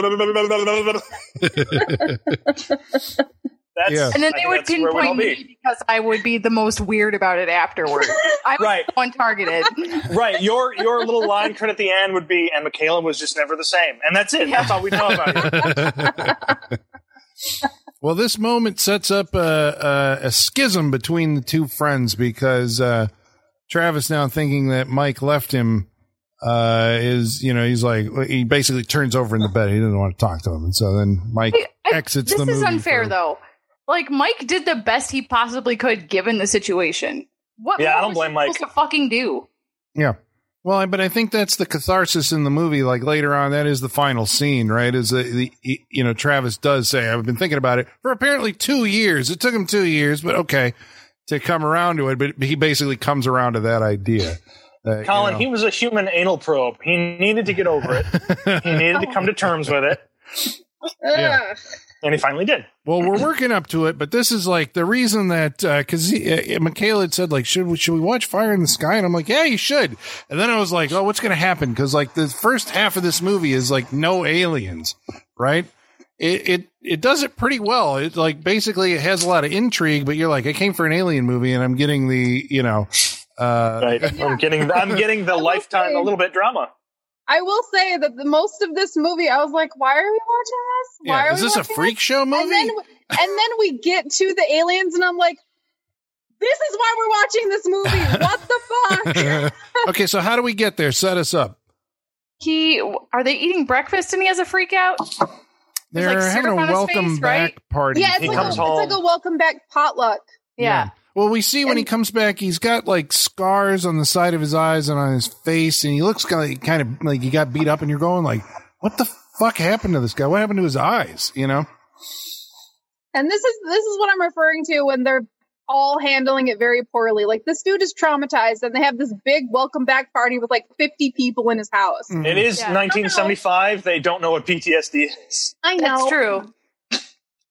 that's, Yeah. And then I they would that's where pinpoint be. me because I would be the most weird about it afterwards. I was Right. the one targeted. Right, your your little line credit at the end would be, and Michaela was just never the same, and that's it. That's all we know about you. [LAUGHS] Well, this moment sets up a, a, a schism between the two friends because uh, Travis, now thinking that Mike left him, uh, is you know he's like he basically turns over in the bed. He doesn't want to talk to him, and so then Mike I- exits this the movie. is unfair, for- though. Like Mike did the best he possibly could given the situation. What Yeah, I don't blame Mike. supposed to fucking do? Yeah. Well, I- but I think that's the catharsis in the movie. Like later on, that is the final scene, right? Is the, the you know Travis does say, "I've been thinking about it for apparently two years. It took him two years, but okay, to come around to it." But he basically comes around to that idea. that, you Colin, know- he was a human anal probe. He needed to get over it. He needed to come to terms with it, Yeah. Ugh. and he finally did. Well, we're working up to it, but this is like the reason that because uh, Michaela had said like, should we should we watch Fire in the Sky? And I'm like, yeah, you should. And then I was like, oh, what's going to happen? Because like the first half of this movie is like no aliens, right? It it it does it pretty well. It like basically it has a lot of intrigue, but you're like, I came for an alien movie, and I'm getting the you know. Uh, Right, I'm [LAUGHS] getting I'm getting the [LAUGHS] lifetime say- a little bit drama. I will say that the most of this movie, I was like, "Why are we watching this? Why yeah, are is we this a watching freak show movie? And then, and then we get to the aliens, and I'm like, "This is why we're watching this movie. [LAUGHS] What the fuck?" [LAUGHS] okay, so how do we get there? Set us up. He are they eating breakfast and he has a freak out? There's, They're like, having a on his welcome face, back right? party. yeah, it's like, a, it's like a welcome back potluck. Yeah. Well, we see when he comes back, he's got like scars on the side of his eyes and on his face, and he looks kind of, kind of like he got beat up. And you're going like, what the fuck happened to this guy? What happened to his eyes? You know? And this is this is what I'm referring to when they're all handling it very poorly. Like this dude is traumatized, and they have this big welcome back party with like 50 people in his house. It is Yeah. 1975. They don't know what PTSD is. I know, That's true.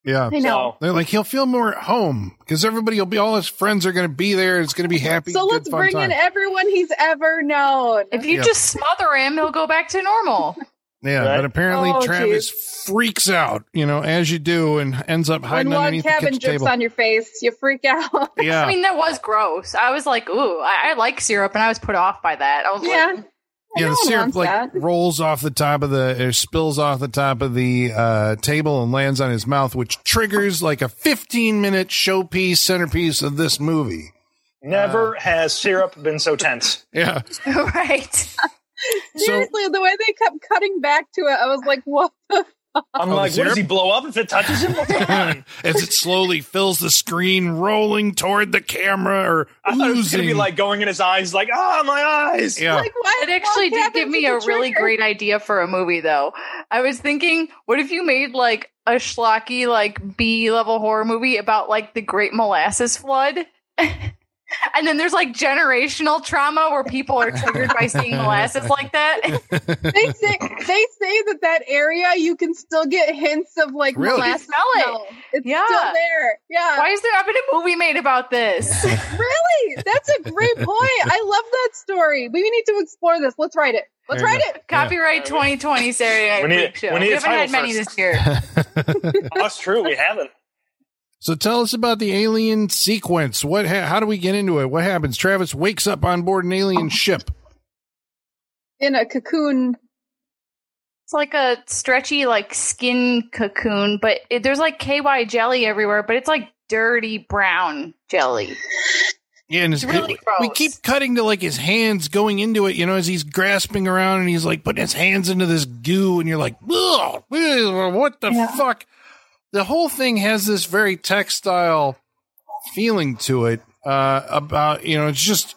Yeah. I know. So, They're like he'll feel more at home because everybody will be, all his friends are going to be there. It's going to be [LAUGHS] happy. So good, let's fun bring time. in everyone he's ever known. If you Yeah. just smother him, he'll go back to normal. [LAUGHS] Yeah, Right. but apparently Oh, Travis freaks out, you know, as you do, and ends up hiding log underneath the cabin kitchen drips table. on your face, you freak out. yeah, I mean, that was gross. I was like, ooh, I, I like syrup, and I was put off by that. I was yeah. like, yeah, the syrup like that. rolls off the top of the, or spills off the top of the uh, table and lands on his mouth, which triggers like a 15 minute showpiece centerpiece of this movie. never has syrup been so tense. [LAUGHS] Yeah, [LAUGHS] right. so the way they kept cutting back to it, I was like, what the I'm Oh, like, what syrup? does he blow up if it touches him? What's [LAUGHS] [LAUGHS] as it slowly fills the screen, rolling toward the camera or I thought it was going to be like going in his eyes, like, ah, my eyes. yeah, like why It actually log did give me such a really trigger? great idea for a movie, though. I was thinking, what if you made like a schlocky, like B level horror movie about like the Great Molasses Flood? [LAUGHS] [LAUGHS] and then there's like generational trauma where people are triggered by seeing molasses like that. [LAUGHS] they say they say that that area you can still get hints of like Really? molasses Smell it. It's Yeah. still there. Yeah. Why is there not been a movie made about this? [LAUGHS] Really? That's a great point. I love that story. We need to explore this. Let's write it. Let's There you write it. Copyright 2020 Saturday Night We need- Freak Show. we need We haven't had many first. this year. That's true. We haven't. So tell us about the alien sequence. What? Ha- how do we get into it? What happens? Travis wakes up on board an alien ship. In a cocoon It's like a stretchy, like skin cocoon, but it, there's like KY jelly everywhere, but it's like dirty brown jelly. Yeah, and It's really it- we keep cutting to like his hands going into it, you know, as he's grasping around and he's like putting his hands into this goo, and you're like, what the Yeah. fuck? The whole thing has this very textile feeling to it. Uh, about you know, it's just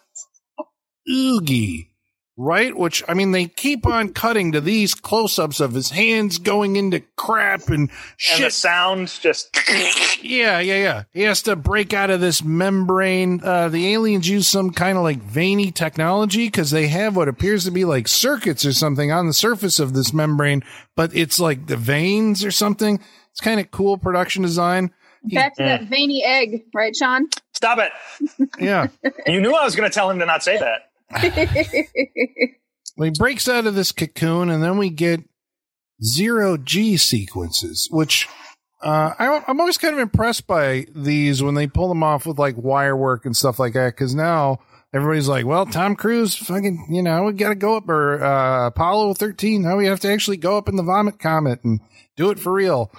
oogie, right? Which I mean, they keep on cutting to these close-ups of his hands going into crap and And the shit sound just yeah, yeah, yeah. He has to break out of this membrane. Uh, the aliens use some kind of like veiny technology because they have what appears to be like circuits or something on the surface of this membrane, but it's like the veins or something. It's kind of cool production design. Back to that veiny egg, right, Sean? stop it. Yeah. You knew I was going to tell him to not say that. [LAUGHS] well, he breaks out of this cocoon and then we get zero G sequences, which uh, I, I'm always kind of impressed by these when they pull them off with like wire work and stuff like that. Because now everybody's like, "Well, Tom Cruise, fucking, you know, we got to go up or uh, Apollo 13. Now we have to actually go up in the vomit comet and do it for real."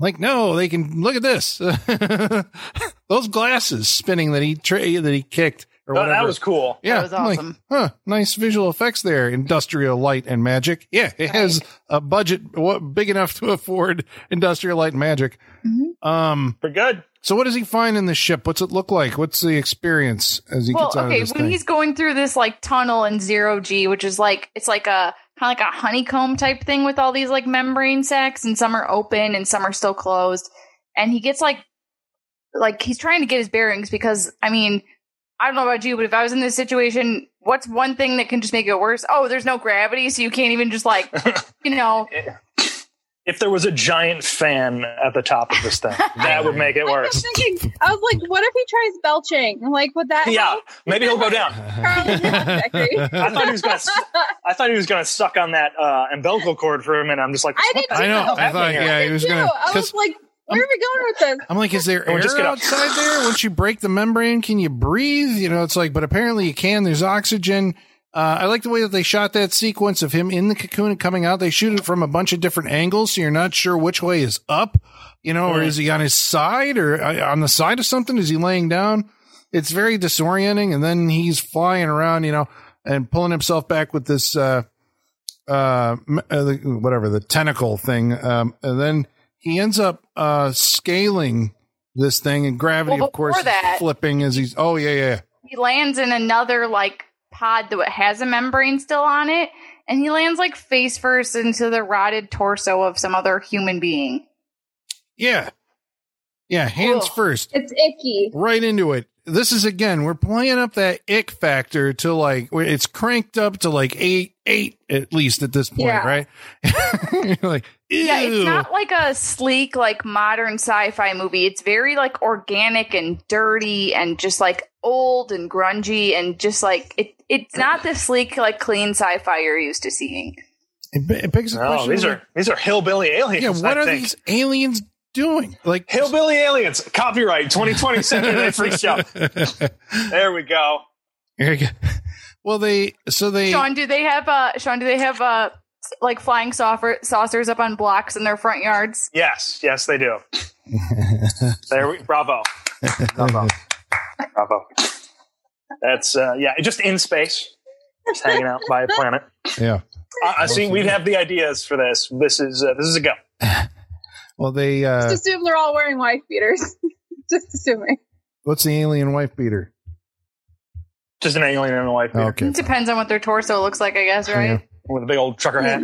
Like, no, they can look at this. [LAUGHS] Those glasses spinning that he tra- that he kicked or Oh, whatever. that was cool. Yeah, that was I'm like, awesome. huh? Nice visual effects there. Industrial light and magic. Yeah, it has a budget big enough to afford industrial light and magic. Mm-hmm. Um. We're good. So, what does he find in the ship? What's it look like? What's the experience as he well, gets out okay, of this Okay, when thing? he's going through this like tunnel in zero G, which is like it's like a kind of like a honeycomb type thing with all these like membrane sacs, and some are open and some are still closed. And he gets like like he's trying to get his bearings because I mean I don't know about you, but if I was in this situation, what's one thing that can just make it worse? Oh, there's no gravity, so you can't even just like [LAUGHS] you know. If there was a giant fan at the top of this thing, [LAUGHS] that would make it I was worse. thinking, I was like, what if he tries belching? Like, would that Yeah, help? maybe he'll go down. [LAUGHS] I thought he was gonna. s- I thought he was gonna suck on that uh, umbilical cord for a minute. I'm just like, I what did the too. I know. I thought, happening here? yeah, he was too. gonna. I was like, where are we going with this? I'm like, is there Or air just get outside there? Once you break the membrane, can you breathe? You know, it's like, but apparently you can. There's oxygen. Uh, I like the way that they shot that sequence of him in the cocoon and coming out. They shoot it from a bunch of different angles, so you're not sure which way is up. You know, or is he on his side or uh, on the side of something? Is he laying down? It's very disorienting. And then he's flying around, you know, and pulling himself back with this, uh, uh, m- uh the, whatever the tentacle thing. Um, and then he ends up uh scaling this thing and gravity Well, of course before that- flipping as he's oh yeah yeah he lands in another like pod that has a membrane still on it and he lands like face first into the rotted torso of some other human being. Yeah. Yeah hands Ugh. first. It's icky. right into it. This is again we're playing up that ick factor to like it's cranked up to like eight eight at least at this point Yeah. right? You're [LAUGHS] like yeah it's not like a sleek like modern sci-fi movie. It's very like organic and dirty and just like old and grungy and just like it it's not the sleek like clean sci-fi you're used to seeing it, be- it begs the No, question Oh, these are these are hillbilly aliens. yeah what I are think. these aliens doing like hillbilly aliens? Copyright 2020 Saturday [LAUGHS] Freak Show. There we go. Here you go. [LAUGHS] Well, they so they sean do they have uh sean do they have uh like flying saucer- saucers up on blocks in their front yards Yes, yes, they do. [LAUGHS] there we bravo. Bravo. Bravo. That's uh yeah, just in space. Just hanging out by a planet. yeah. Uh, I see we have the ideas for this. This is uh, this is a go. [LAUGHS] Well, they uh Just assume they're all wearing wife beaters. [LAUGHS] Just assuming. what's the alien wife beater? Just an alien and a wife beater Okay. It depends on what their torso looks like, I guess, right? Yeah. with a big old trucker hat.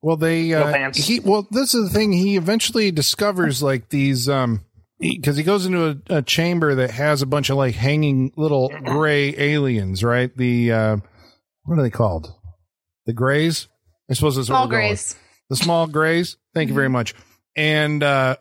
Well, they No uh, pants. he well, this is the thing. He eventually discovers like these um because he, goes into a, a chamber that has a bunch of like hanging little gray aliens, right? The uh what are they called? The grays. I suppose that's Small we're going with. grays. the small grays. Thank you very much. And uh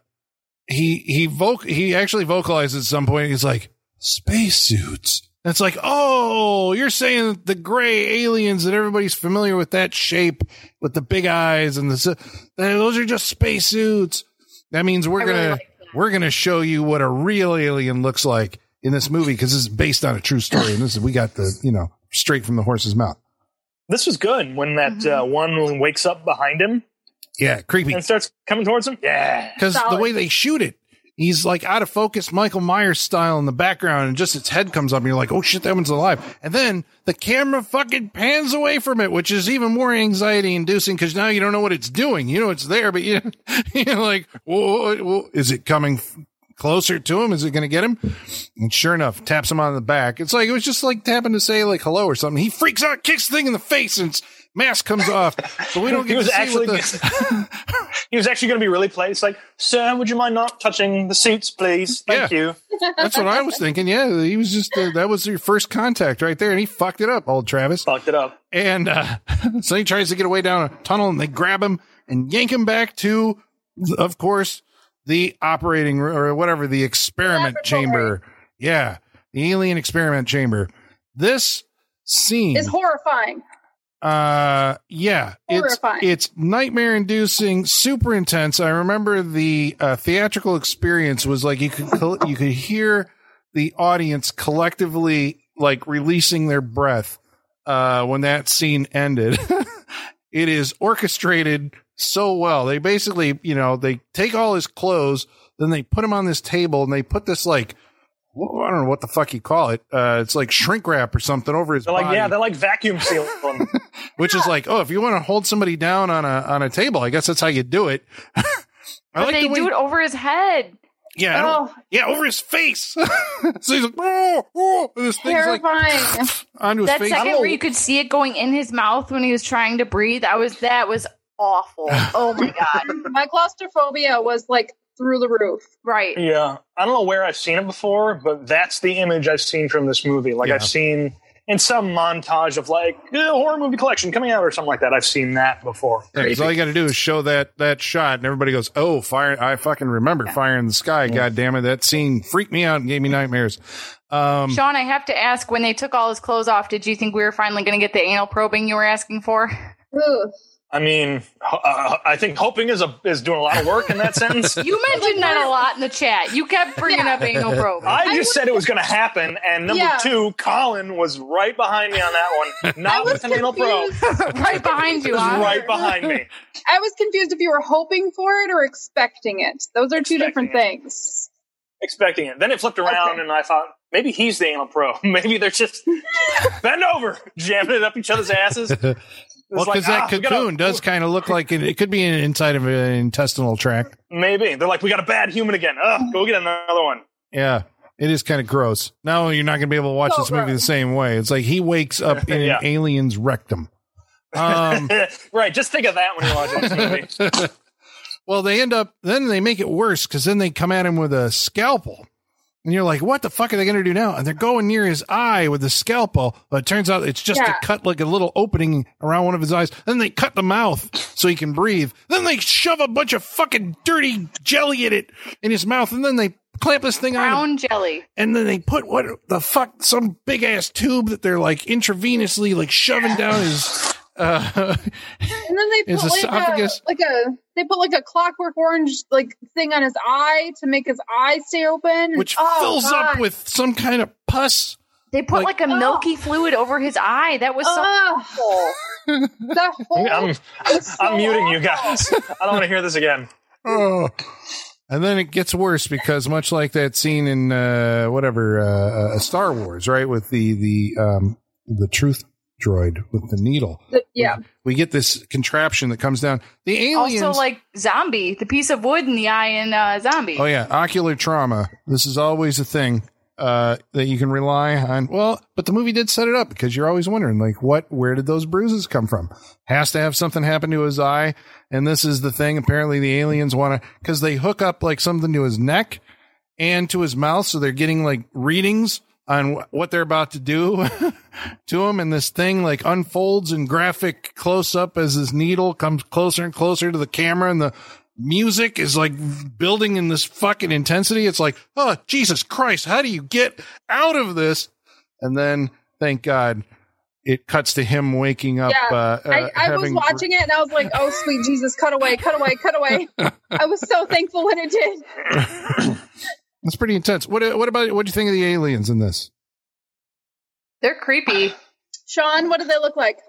he he voc he actually vocalizes at some point. He's like spacesuits. It's like, oh, you're saying that the gray aliens that everybody's familiar with that shape with the big eyes and the s- those are just spacesuits. That means we're I gonna like that. we're gonna show you what a real alien looks like in this movie because this is based on a true story and this is we got the you know straight from the horse's mouth. This was good when that Mhm. uh, one wakes up behind him Yeah, creepy. and starts coming towards him. Yeah. Because the way they shoot it, he's like out of focus, Michael Myers style in the background, and just its head comes up, and you're like, oh shit, that one's alive. And then the camera fucking pans away from it, which is even more anxiety inducing because now you don't know what it's doing. You know it's there, but you, [LAUGHS] you're like, whoa, whoa, is it coming closer to him? Is it going to get him? And sure enough, taps him on the back. It's like, it was just like tapping to say like hello or something. He freaks out, kicks the thing in the face, and its mask comes off. So we don't [LAUGHS] He get was to see actually what the, [LAUGHS] he was actually going to be really polite. It's like, sir, would you mind not touching the seats, please? Thank Yeah. you. That's what I was thinking. Yeah, he was just uh, that was your first contact right there, and he fucked it up, old Travis. Fucked it up. And uh, [LAUGHS] so he tries to get away down a tunnel, and they grab him and yank him back to, of course, the operating r- or whatever the experiment Laboratory. chamber. Yeah, the alien experiment chamber. This scene is horrifying. Uh, yeah, it's Horrifying. it's nightmare inducing, super intense. I remember the uh, theatrical experience was like you could you could hear the audience collectively like releasing their breath uh, when that scene ended. [LAUGHS] it is orchestrated so well. They basically, you know, they take all his clothes, then they put him on this table, and they put this like. Well, I don't know what the fuck you call it. Uh, it's like shrink wrap or something over his They're like, body yeah, they're like vacuum sealing. [LAUGHS] which is like, oh, if you want to hold somebody down on a on a table, I guess that's how you do it. [LAUGHS] I But like they the way, do it over his head. yeah, Oh, yeah, over his face. [LAUGHS] so he's like, oh, oh, and this thing's like terrifying. onto his That face. second know. where you could see it going in his mouth when he was trying to breathe, I was that was awful. Oh my god. My claustrophobia was like through the roof. Right. yeah. I don't know where I've seen it before, but that's the image I've seen from this movie. Like Yeah. I've seen in some montage of like eh, horror movie collection coming out or something like that. I've seen that before. Yeah, 'cause all you got to do is show that that shot, and everybody goes, "Oh, fire!" I fucking remember fire in the sky. God damn it, that scene freaked me out and gave me nightmares. Um, Sean, I have to ask, when they took all his clothes off, did you think we were finally going to get the anal probing you were asking for? Ugh. I mean, uh, I think hoping is a is doing a lot of work in that sentence. [LAUGHS] You mentioned that a lot in the chat. You kept bringing Yeah. up anal probing. I just said it was going to happen, and number Yeah. two, Colin was right behind me on that one. [LAUGHS] Not was with an anal probe, [LAUGHS] right behind you, was right behind me. I was confused if you were hoping for it or expecting it. Those are two Expecting different it. things. expecting it. Then it flipped around, Okay. and I thought maybe he's the anal pro. Maybe they're just bend over, jamming it up each other's asses. It's well, like, because that ah, we got cocoon a- does kind of look like it, it could be inside of an intestinal tract. Maybe they're like, we got a bad human again. Ugh, go get another one. Yeah. It is kind of gross. Now you're not going to be able to watch So this movie the same way. It's like he wakes up [LAUGHS] in Yeah. an alien's rectum. Um, [LAUGHS] right, just think of that when you're watching this movie. [LAUGHS] well, they end up, then they make it worse because then they come at him with a scalpel. And you're like, what the fuck are they going to do now? And they're going near his eye with the scalpel, but it turns out it's just Yeah. to cut like a little opening around one of his eyes. Then they cut the mouth so he can breathe. Then they shove a bunch of fucking dirty jelly in it in his mouth. And then they clamp this thing on. him. Brown jelly. and then they put what the fuck some big ass tube that they're like intravenously like shoving down his uh [LAUGHS] And then they put like a, like a they put like a clockwork orange like thing on his eye to make his eye stay open. which Oh, fills up with some kind of pus They put Like- like, a milky fluid over his eye. That was so Ugh. awful. [LAUGHS] that whole I'm, so I'm muting you guys. I don't want to hear this again. oh. and then it gets worse because much like that scene in uh whatever uh, uh star wars right with the the um the truth droid with the needle yeah. we get this contraption that comes down the aliens Also, like zombie, the piece of wood in the eye in uh, zombie. Oh yeah, ocular trauma. This is always a thing uh, that you can rely on. Well, but the movie did set it up because you're always wondering, like, what, where did those bruises come from? Has to have something happen to his eye, and this is the thing. Apparently, the aliens want to because they hook up like something to his neck and to his mouth, so they're getting like readings on wh- what they're about to do [LAUGHS] to him, and this thing like unfolds in graphic close up as his needle comes closer and closer to the camera, and the music is like building in this fucking intensity. It's like, oh, Jesus Christ, how do you get out of this? And then, thank God, it cuts to him waking up. Yeah, uh, uh, I, I was watching it and I was like, oh, sweet Jesus, cut away, cut away, cut away. [LAUGHS] I was so thankful when it did. [LAUGHS] It's pretty intense. What What about what do you think of the aliens in this? They're creepy. Sean, what do they look like?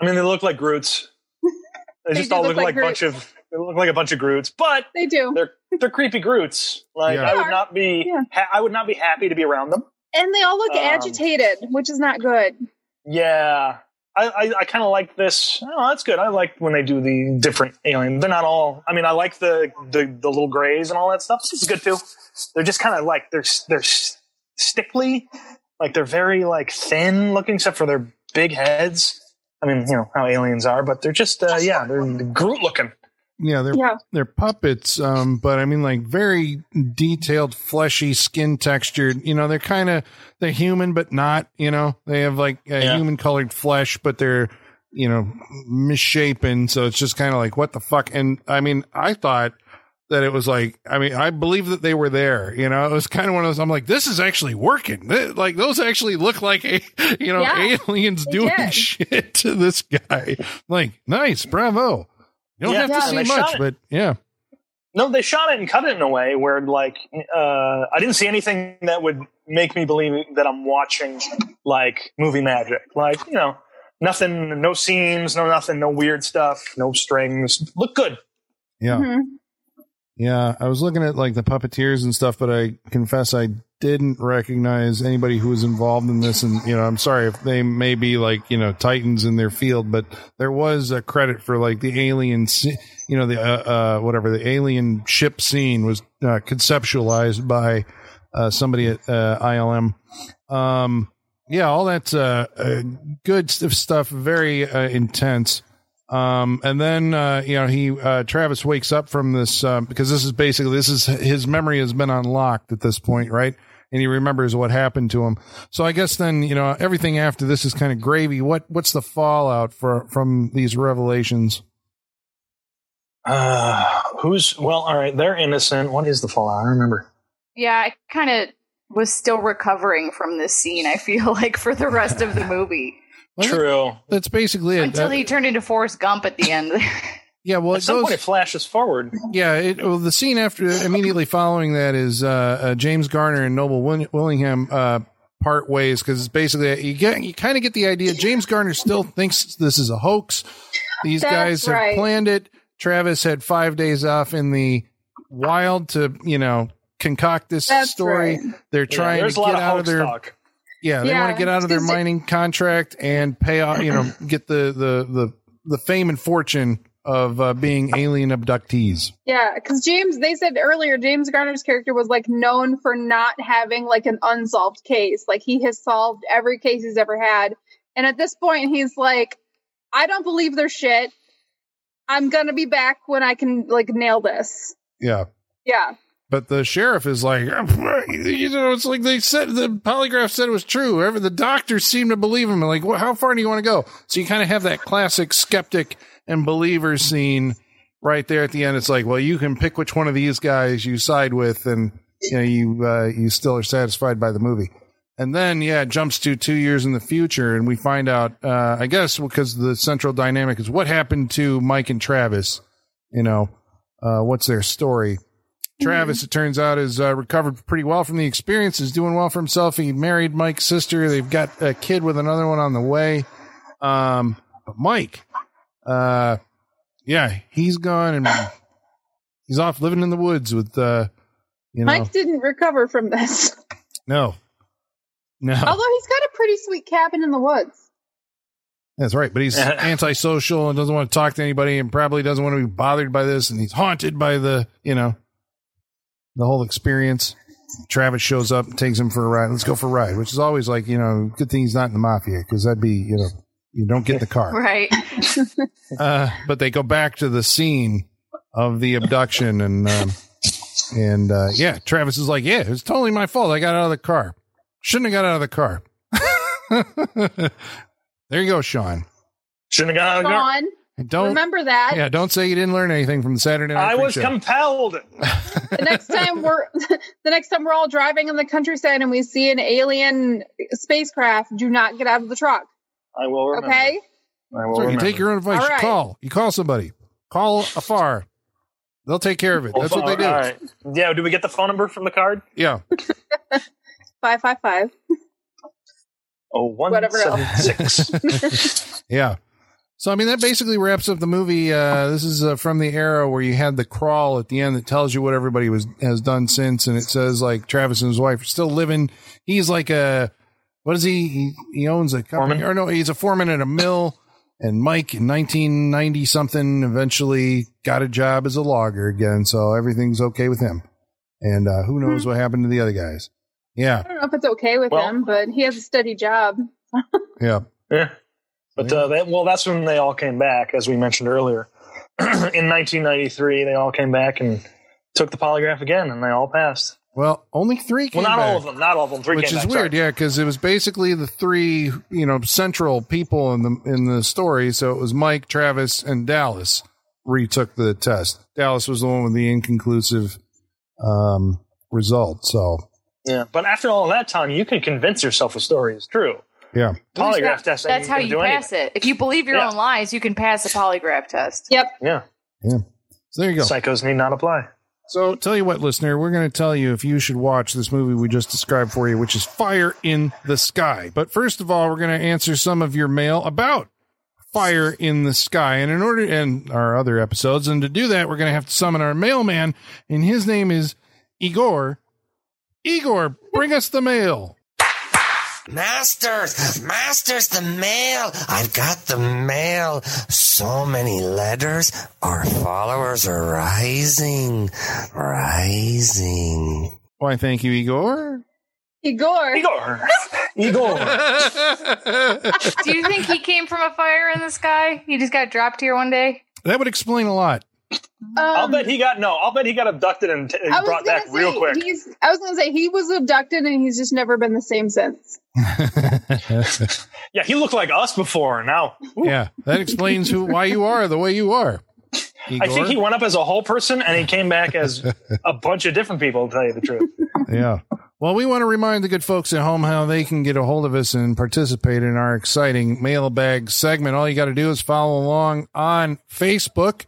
I mean, they look like Groots. [LAUGHS] They, They just all look look like like a bunch of They look like a bunch of Groots, but They do. they're they're creepy Groots. Like Yeah. I would not be Yeah. ha- I would not be happy to be around them. And they all look Um, agitated, which is not good. Yeah. I, I, I kind of like this. Oh, that's good. I like when they do the different alien. They're not all. I mean, I like the the, the little grays and all that stuff. This is good too. They're just kind of like they're they're stickly, like they're very like thin looking, except for their big heads. I mean, you know how aliens are, but they're just uh, yeah, they're Groot looking. Yeah, they're Yeah. they're puppets, um, but I mean like very detailed, fleshy skin textured. You know, they're kind of they're human, but not. You know, they have like uh, Yeah. human colored flesh, but they're you know misshapen. So it's just kind of like what the fuck. And I mean, I thought that it was like I mean, I believe that they were there. You know, it was kind of one of those. I'm like, this is actually working. Th- Like those actually look like a [LAUGHS] you know Yeah, aliens doing did. [LAUGHS] shit to this guy. Like, nice, bravo. You don't Yeah, have to Yeah, see much, but yeah. No, they shot it and cut it in a way where, like, uh, I didn't see anything that would make me believe that I'm watching like movie magic. Like, you know, nothing, no seams, no nothing, no weird stuff, no strings. Look good. Yeah. Mhm. Yeah. I was looking at like the puppeteers and stuff, but I confess I didn't recognize anybody who was involved in this. And, you know, I'm sorry if they may be like, you know, titans in their field, but there was a credit for like the alien, you know, the, uh, uh, whatever the alien ship scene was uh, conceptualized by uh, somebody at uh, ILM. Um, yeah, all that's uh, uh, good stuff, very uh, intense. Um, and then, uh, you know, he, uh, Travis wakes up from this, um, because this is basically, this is his memory has been unlocked at this point, right? And he remembers what happened to him. So I guess then, you know, everything after this is kind of gravy. What, what's the fallout for, from these revelations? Uh, who's, well, all right, they're innocent. What is the fallout? I remember. Yeah, I kind of was still recovering from this scene. I feel [LAUGHS] like for the rest of the movie True. That's basically it. until he turned into Forrest Gump at the end. [LAUGHS] yeah, well, At it some goes, point, it flashes forward. Yeah, it, well, the scene after immediately following that is uh, uh, James Garner and Noble Will- Willingham uh, part ways because basically you get you kind of get the idea. James Garner still thinks this is a hoax. These That's guys have right. planned it. Travis had five days off in the wild to you know concoct this That's story. right. They're trying there's to get out of their talk. yeah, they Yeah, want to get out of their because it- mining contract and pay off, you know, get the the the the fame and fortune of uh, being alien abductees. Yeah, because James, they said earlier, James Garner's character was like known for not having like an unsolved case. Like he has solved every case he's ever had. And at this point, he's like, I don't believe their shit. I'm gonna be back when I can like nail this. Yeah. Yeah. But the sheriff is like, [LAUGHS] you know, it's like they said the polygraph said it was true. Every the doctors seem to believe him. Like, well, how far do you want to go? So you kind of have that classic skeptic and believer scene right there at the end. It's like, well, you can pick which one of these guys you side with, and you know, you uh, you still are satisfied by the movie. And then, yeah, it jumps to two years in the future, and we find out, uh, I guess, because the central dynamic is what happened to Mike and Travis. You know, uh, what's their story? Travis, it turns out, has uh, recovered pretty well from the experience. Is doing well for himself. He married Mike's sister. They've got a kid with another one on the way. Um, but Mike, uh, yeah, he's gone and [COUGHS] he's off living in the woods with, uh, you know, Mike didn't recover from this. [LAUGHS] no, no, Although he's got a pretty sweet cabin in the woods. that's right. But he's [LAUGHS] antisocial and doesn't want to talk to anybody, and probably doesn't want to be bothered by this. And he's haunted by the, you know, the whole experience. Travis shows up and takes him for a ride. Let's go for a ride, which is always like, you know, good thing he's not in the mafia because that'd be, you know, you don't get the car. [LAUGHS] right. Uh, but they go back to the scene of the abduction and, um, and, uh, yeah, Travis is like, yeah, it was totally my fault. I got out of the car. Shouldn't have got out of the car. [LAUGHS] there you go, Sean. Shouldn't have gone. out of the car. Sean, Don't, remember that. yeah, don't say you didn't learn anything from the Saturday Night I was Show. compelled. [LAUGHS] the next time we're the next time we're all driving in the countryside and we see an alien spacecraft, do not get out of the truck. I will remember. Okay? I will So you take your own advice. All You call. You call somebody. Call afar. They'll take care of it. That's what they do. All right. Yeah. Do we get the phone number from the card? Yeah. [LAUGHS] Five five five. Oh, one Whatever seven six. [LAUGHS] Yeah. So, I mean, that basically wraps up the movie. Uh, this is uh, from the era where you had the crawl at the end that tells you what everybody was has done since, and it says like Travis and his wife are still living. He's like a what is he? He, he owns a company, Foreman? or no, he's a foreman at a mill. And Mike in 1990 something eventually got a job as a logger again, so everything's okay with him. And uh, who knows what happened to the other guys? Yeah, I don't know if it's okay with Well- him, but he has a steady job. [LAUGHS] yeah. Yeah. But uh, that, well, that's when they all came back, as we mentioned earlier. [CLEARS THROAT] In 1993, they all came back and took the polygraph again, and they all passed. Well, only three came Well, not back. all of them. Not all of them. Three which came is back. weird, sorry. yeah, because it was basically the three, you know, central people in the in the story. So it was Mike, Travis, and Dallas retook the test. Dallas was the one with the inconclusive um, result. So Yeah. But after all that time, you can convince yourself a story is true. yeah, Polygraph test. That's how you pass anything. it. If you believe your Yeah. own lies, you can pass the polygraph test. Yep. Yeah. so there you go. Psychos need not apply. So tell you what, listener, we're going to tell you if you should watch this movie we just described for you, which is Fire in the Sky. But first of all, we're going to answer some of your mail about Fire in the Sky. And in order, and our other episodes, and to do that, we're going to have to summon our mailman, and his name is Igor. Igor, bring us the mail. Masters, masters, the mail. I've got the mail. So many letters. Our followers are rising, rising. Why, thank you, Igor. Igor. Igor. Igor. [LAUGHS] Do you think he came from a fire in the sky? He just got dropped here one day? that would explain a lot. I'll Um, bet he got no. I'll bet he got abducted and t- I was brought back say, real quick. He's, I was going to say he was abducted and he's just never been the same since. [LAUGHS] Yeah, he looked like us before. Now, Ooh. yeah, that explains who why you are the way you are. Igor. I think he went up as a whole person and he came back as [LAUGHS] a bunch of different people. To tell you the truth, Yeah. Well, we want to remind the good folks at home how they can get a hold of us and participate in our exciting mailbag segment. All you got to do is follow along on Facebook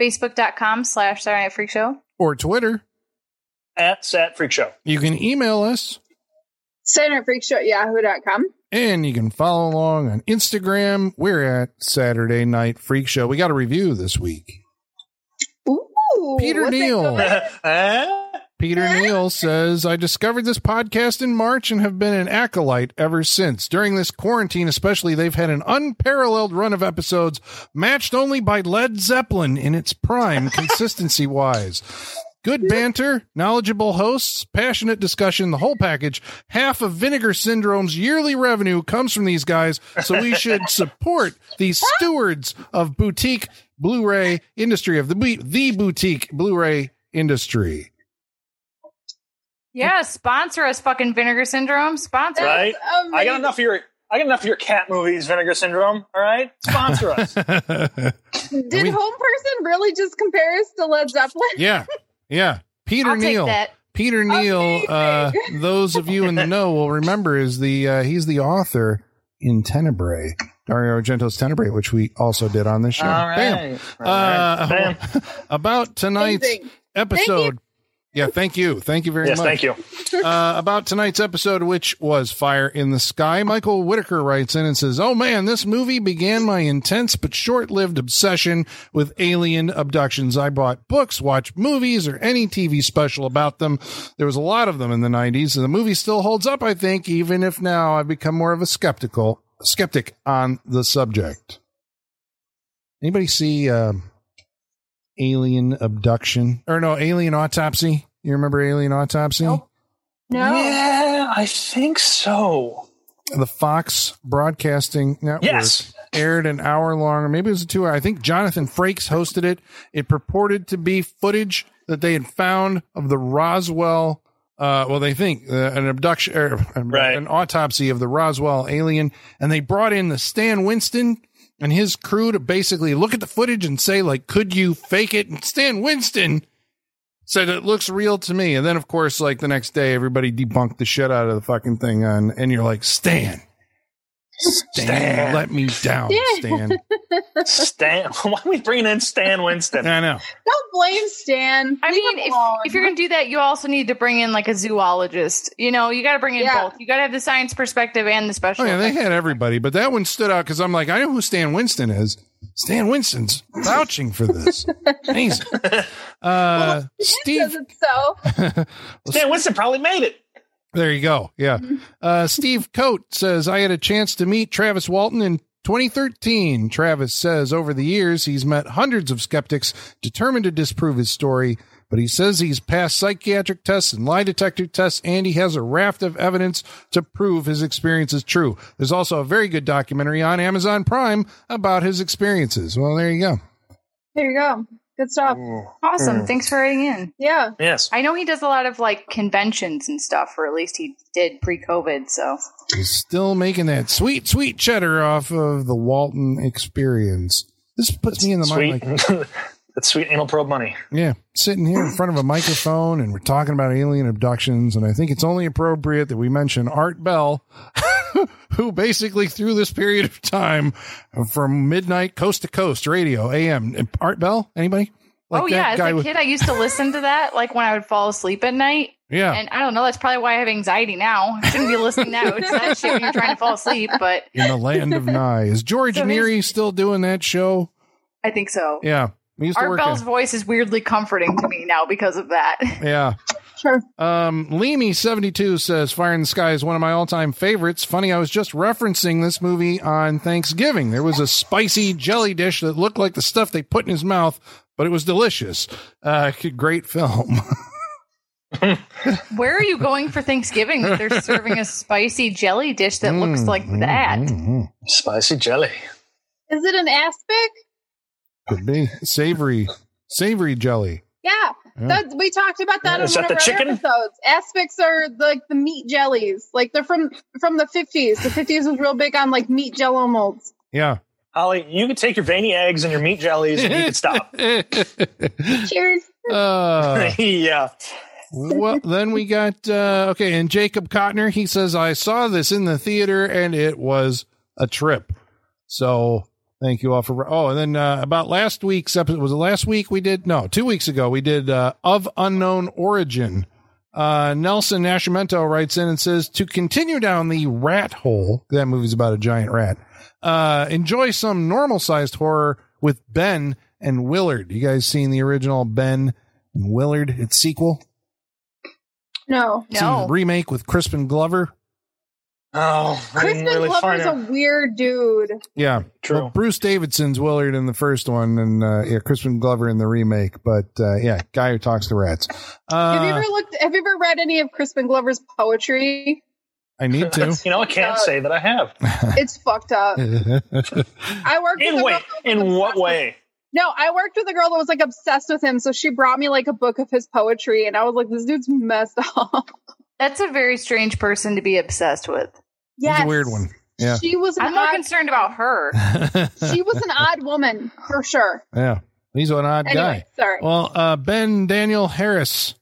Facebook.com slash Saturday Night Freak Show. or Twitter. at Sat Freak Show. You can email us Saturday Night Freak Show at yahoo.com. and you can follow along on Instagram. We're at Saturday Night Freak Show. We got a review this week. Ooh. Peter Neal. [LAUGHS] [LAUGHS] Peter [LAUGHS] Neal says, I discovered this podcast in March and have been an acolyte ever since. During this quarantine, especially, they've had an unparalleled run of episodes matched only by Led Zeppelin in its prime, [LAUGHS] consistency wise. Good banter, knowledgeable hosts, passionate discussion, the whole package. Half of Vinegar Syndrome's yearly revenue comes from these guys, so we should [LAUGHS] support these stewards of boutique Blu-ray industry, of the, the boutique Blu-ray industry. Yeah, sponsor us, fucking Vinegar Syndrome. Sponsor us. Right? I got enough of your. I got enough of your cat movies, Vinegar Syndrome. All right, sponsor [LAUGHS] us. Did We- Home Person really just compare us to Led Zeppelin? yeah, yeah. Peter I'll Neal. take that. Peter Neal. Uh, [LAUGHS] those of you in the know will remember is the uh, he's the author in Tenebrae, Dario Argento's Tenebrae, which we also did on this show. All Bam. All right. Uh, Bam. [LAUGHS] about tonight's Amazing. episode. Yeah, thank you. Thank you very Yes, much. thank you. [LAUGHS] uh, about tonight's episode, which was Fire in the Sky. Michael Whitaker writes in and says, Oh man, this movie began my intense but short lived obsession with alien abductions. I bought books, watched movies, or any TV special about them. There was a lot of them in the 90s, and the movie still holds up, I think, even if now I've become more of a skeptical skeptic on the subject. Anybody see um, Alien Abduction? Or no, Alien Autopsy? You remember Alien Autopsy? Nope. No. Yeah, I think so. the Fox Broadcasting Network Yes. aired an hour long, or maybe it was a two hour. I think Jonathan Frakes hosted it. It purported to be footage that they had found of the Roswell. Uh, well, they think uh, an abduction, or, uh, Right. an autopsy of the Roswell alien, and they brought in the Stan Winston and his crew to basically look at the footage and say, like, could you fake it? And Stan Winston said it looks real to me. And then, of course, like the next day, everybody debunked the shit out of the fucking thing, on, and you're like, Stan, Stan, Stan. let me down, Yeah. Stan. Stan. [LAUGHS] Why are we bringing in Stan Winston? I know. Don't blame Stan. I Leave mean, if, if you're going to do that, you also need to bring in like a zoologist. You know, you got to bring in Yeah. both. You got to have the science perspective and the special. Oh yeah, they had everybody, but that one stood out because I'm like, I know who Stan Winston is. Stan Winston's vouching for this. [LAUGHS] Amazing. [LAUGHS] Uh, Steve, Does it so? Stan Winston probably made it. There you go. Yeah. Uh, Steve Coate says, I had a chance to meet Travis Walton in 2013. Travis says over the years, he's met hundreds of skeptics determined to disprove his story, but he says he's passed psychiatric tests and lie detector tests, and he has a raft of evidence to prove his experience is true. There's also a very good documentary on Amazon Prime about his experiences. Well, there you go. There you go. Good stuff. Oh, awesome. Hmm. Thanks for writing in. Yeah. Yes. I know he does a lot of like conventions and stuff, or at least he did pre COVID. So He's still making that sweet, sweet cheddar off of the Walton experience. This puts me in the Sweet. mind like, [LAUGHS] That's sweet anal probe money. yeah, sitting here in front of a microphone and we're talking about alien abductions. And I think it's only appropriate that we mention Art Bell, [LAUGHS] [LAUGHS] who basically through this period of time from midnight coast to coast radio AM. Art Bell, anybody? Like oh yeah, as a with- kid, I used to listen to that like when I would fall asleep at night. yeah. And I don't know, that's probably why I have anxiety now. I shouldn't be listening now. It's that shit when you're trying to fall asleep, but in the land of Nye. Is George So Noory still doing that show? I think so. Yeah. We used to Art Bell's at- voice is weirdly comforting to me now because of that. Yeah. Sure. Um, Leamy72 says Fire in the Sky is one of my all time favorites. Funny, I was just referencing this movie on Thanksgiving. There was a spicy jelly dish that looked like the stuff they put in his mouth, but it was delicious. Uh, [LAUGHS] great film. [LAUGHS] Where are you going for Thanksgiving that they're serving a spicy jelly dish that looks like that? Mm, Spicy jelly. Is it an aspic? Could be savory, savory jelly. Yeah. Yeah. That, we talked about that Is in that one of the our chicken? episodes. Aspics are like the meat jellies. Like they're from from the fifties. The fifties was real big on like meat jello molds. Yeah. Holly, you could take your veiny eggs and your meat jellies and you could stop. [LAUGHS] Cheers. uh, [LAUGHS] yeah. well, then we got uh, okay, and Jacob Cotner. He says I saw this in the theater and it was a trip. So thank you all for. Oh, and then uh, about last week's episode was the last week we did? No, two weeks ago we did uh, of unknown origin. Uh, Nelson Nascimento writes in and says to continue down the rat hole. That movie's about a giant rat. Uh, enjoy some normal sized horror with Ben and Willard. You guys seen the original Ben and Willard? Its sequel. No. No. remake with Crispin Glover. Oh, I Crispin didn't really Glover's a weird dude. Yeah, True. Well, Bruce Davison's Willard in the first one, and uh, yeah, Crispin Glover in the remake. But uh, yeah, guy who talks to rats. have you Uh, ever looked have you ever read any of Crispin Glover's poetry? I need to. [LAUGHS] you know, I can't say that I have. It's fucked up. [LAUGHS] I worked In a way, girl that was in what obsessed with- way? No, I worked with a girl that was like obsessed with him, so she brought me like a book of his poetry, and I was like, "This dude's messed [LAUGHS] up." That's a very strange person to be obsessed with. Yeah, He's a weird one. Yeah. She was an I'm more odd, concerned about her. [LAUGHS] she was an odd woman for sure. yeah, he's an odd Anyway, guy. sorry. Well, uh, Ben Daniel Harris.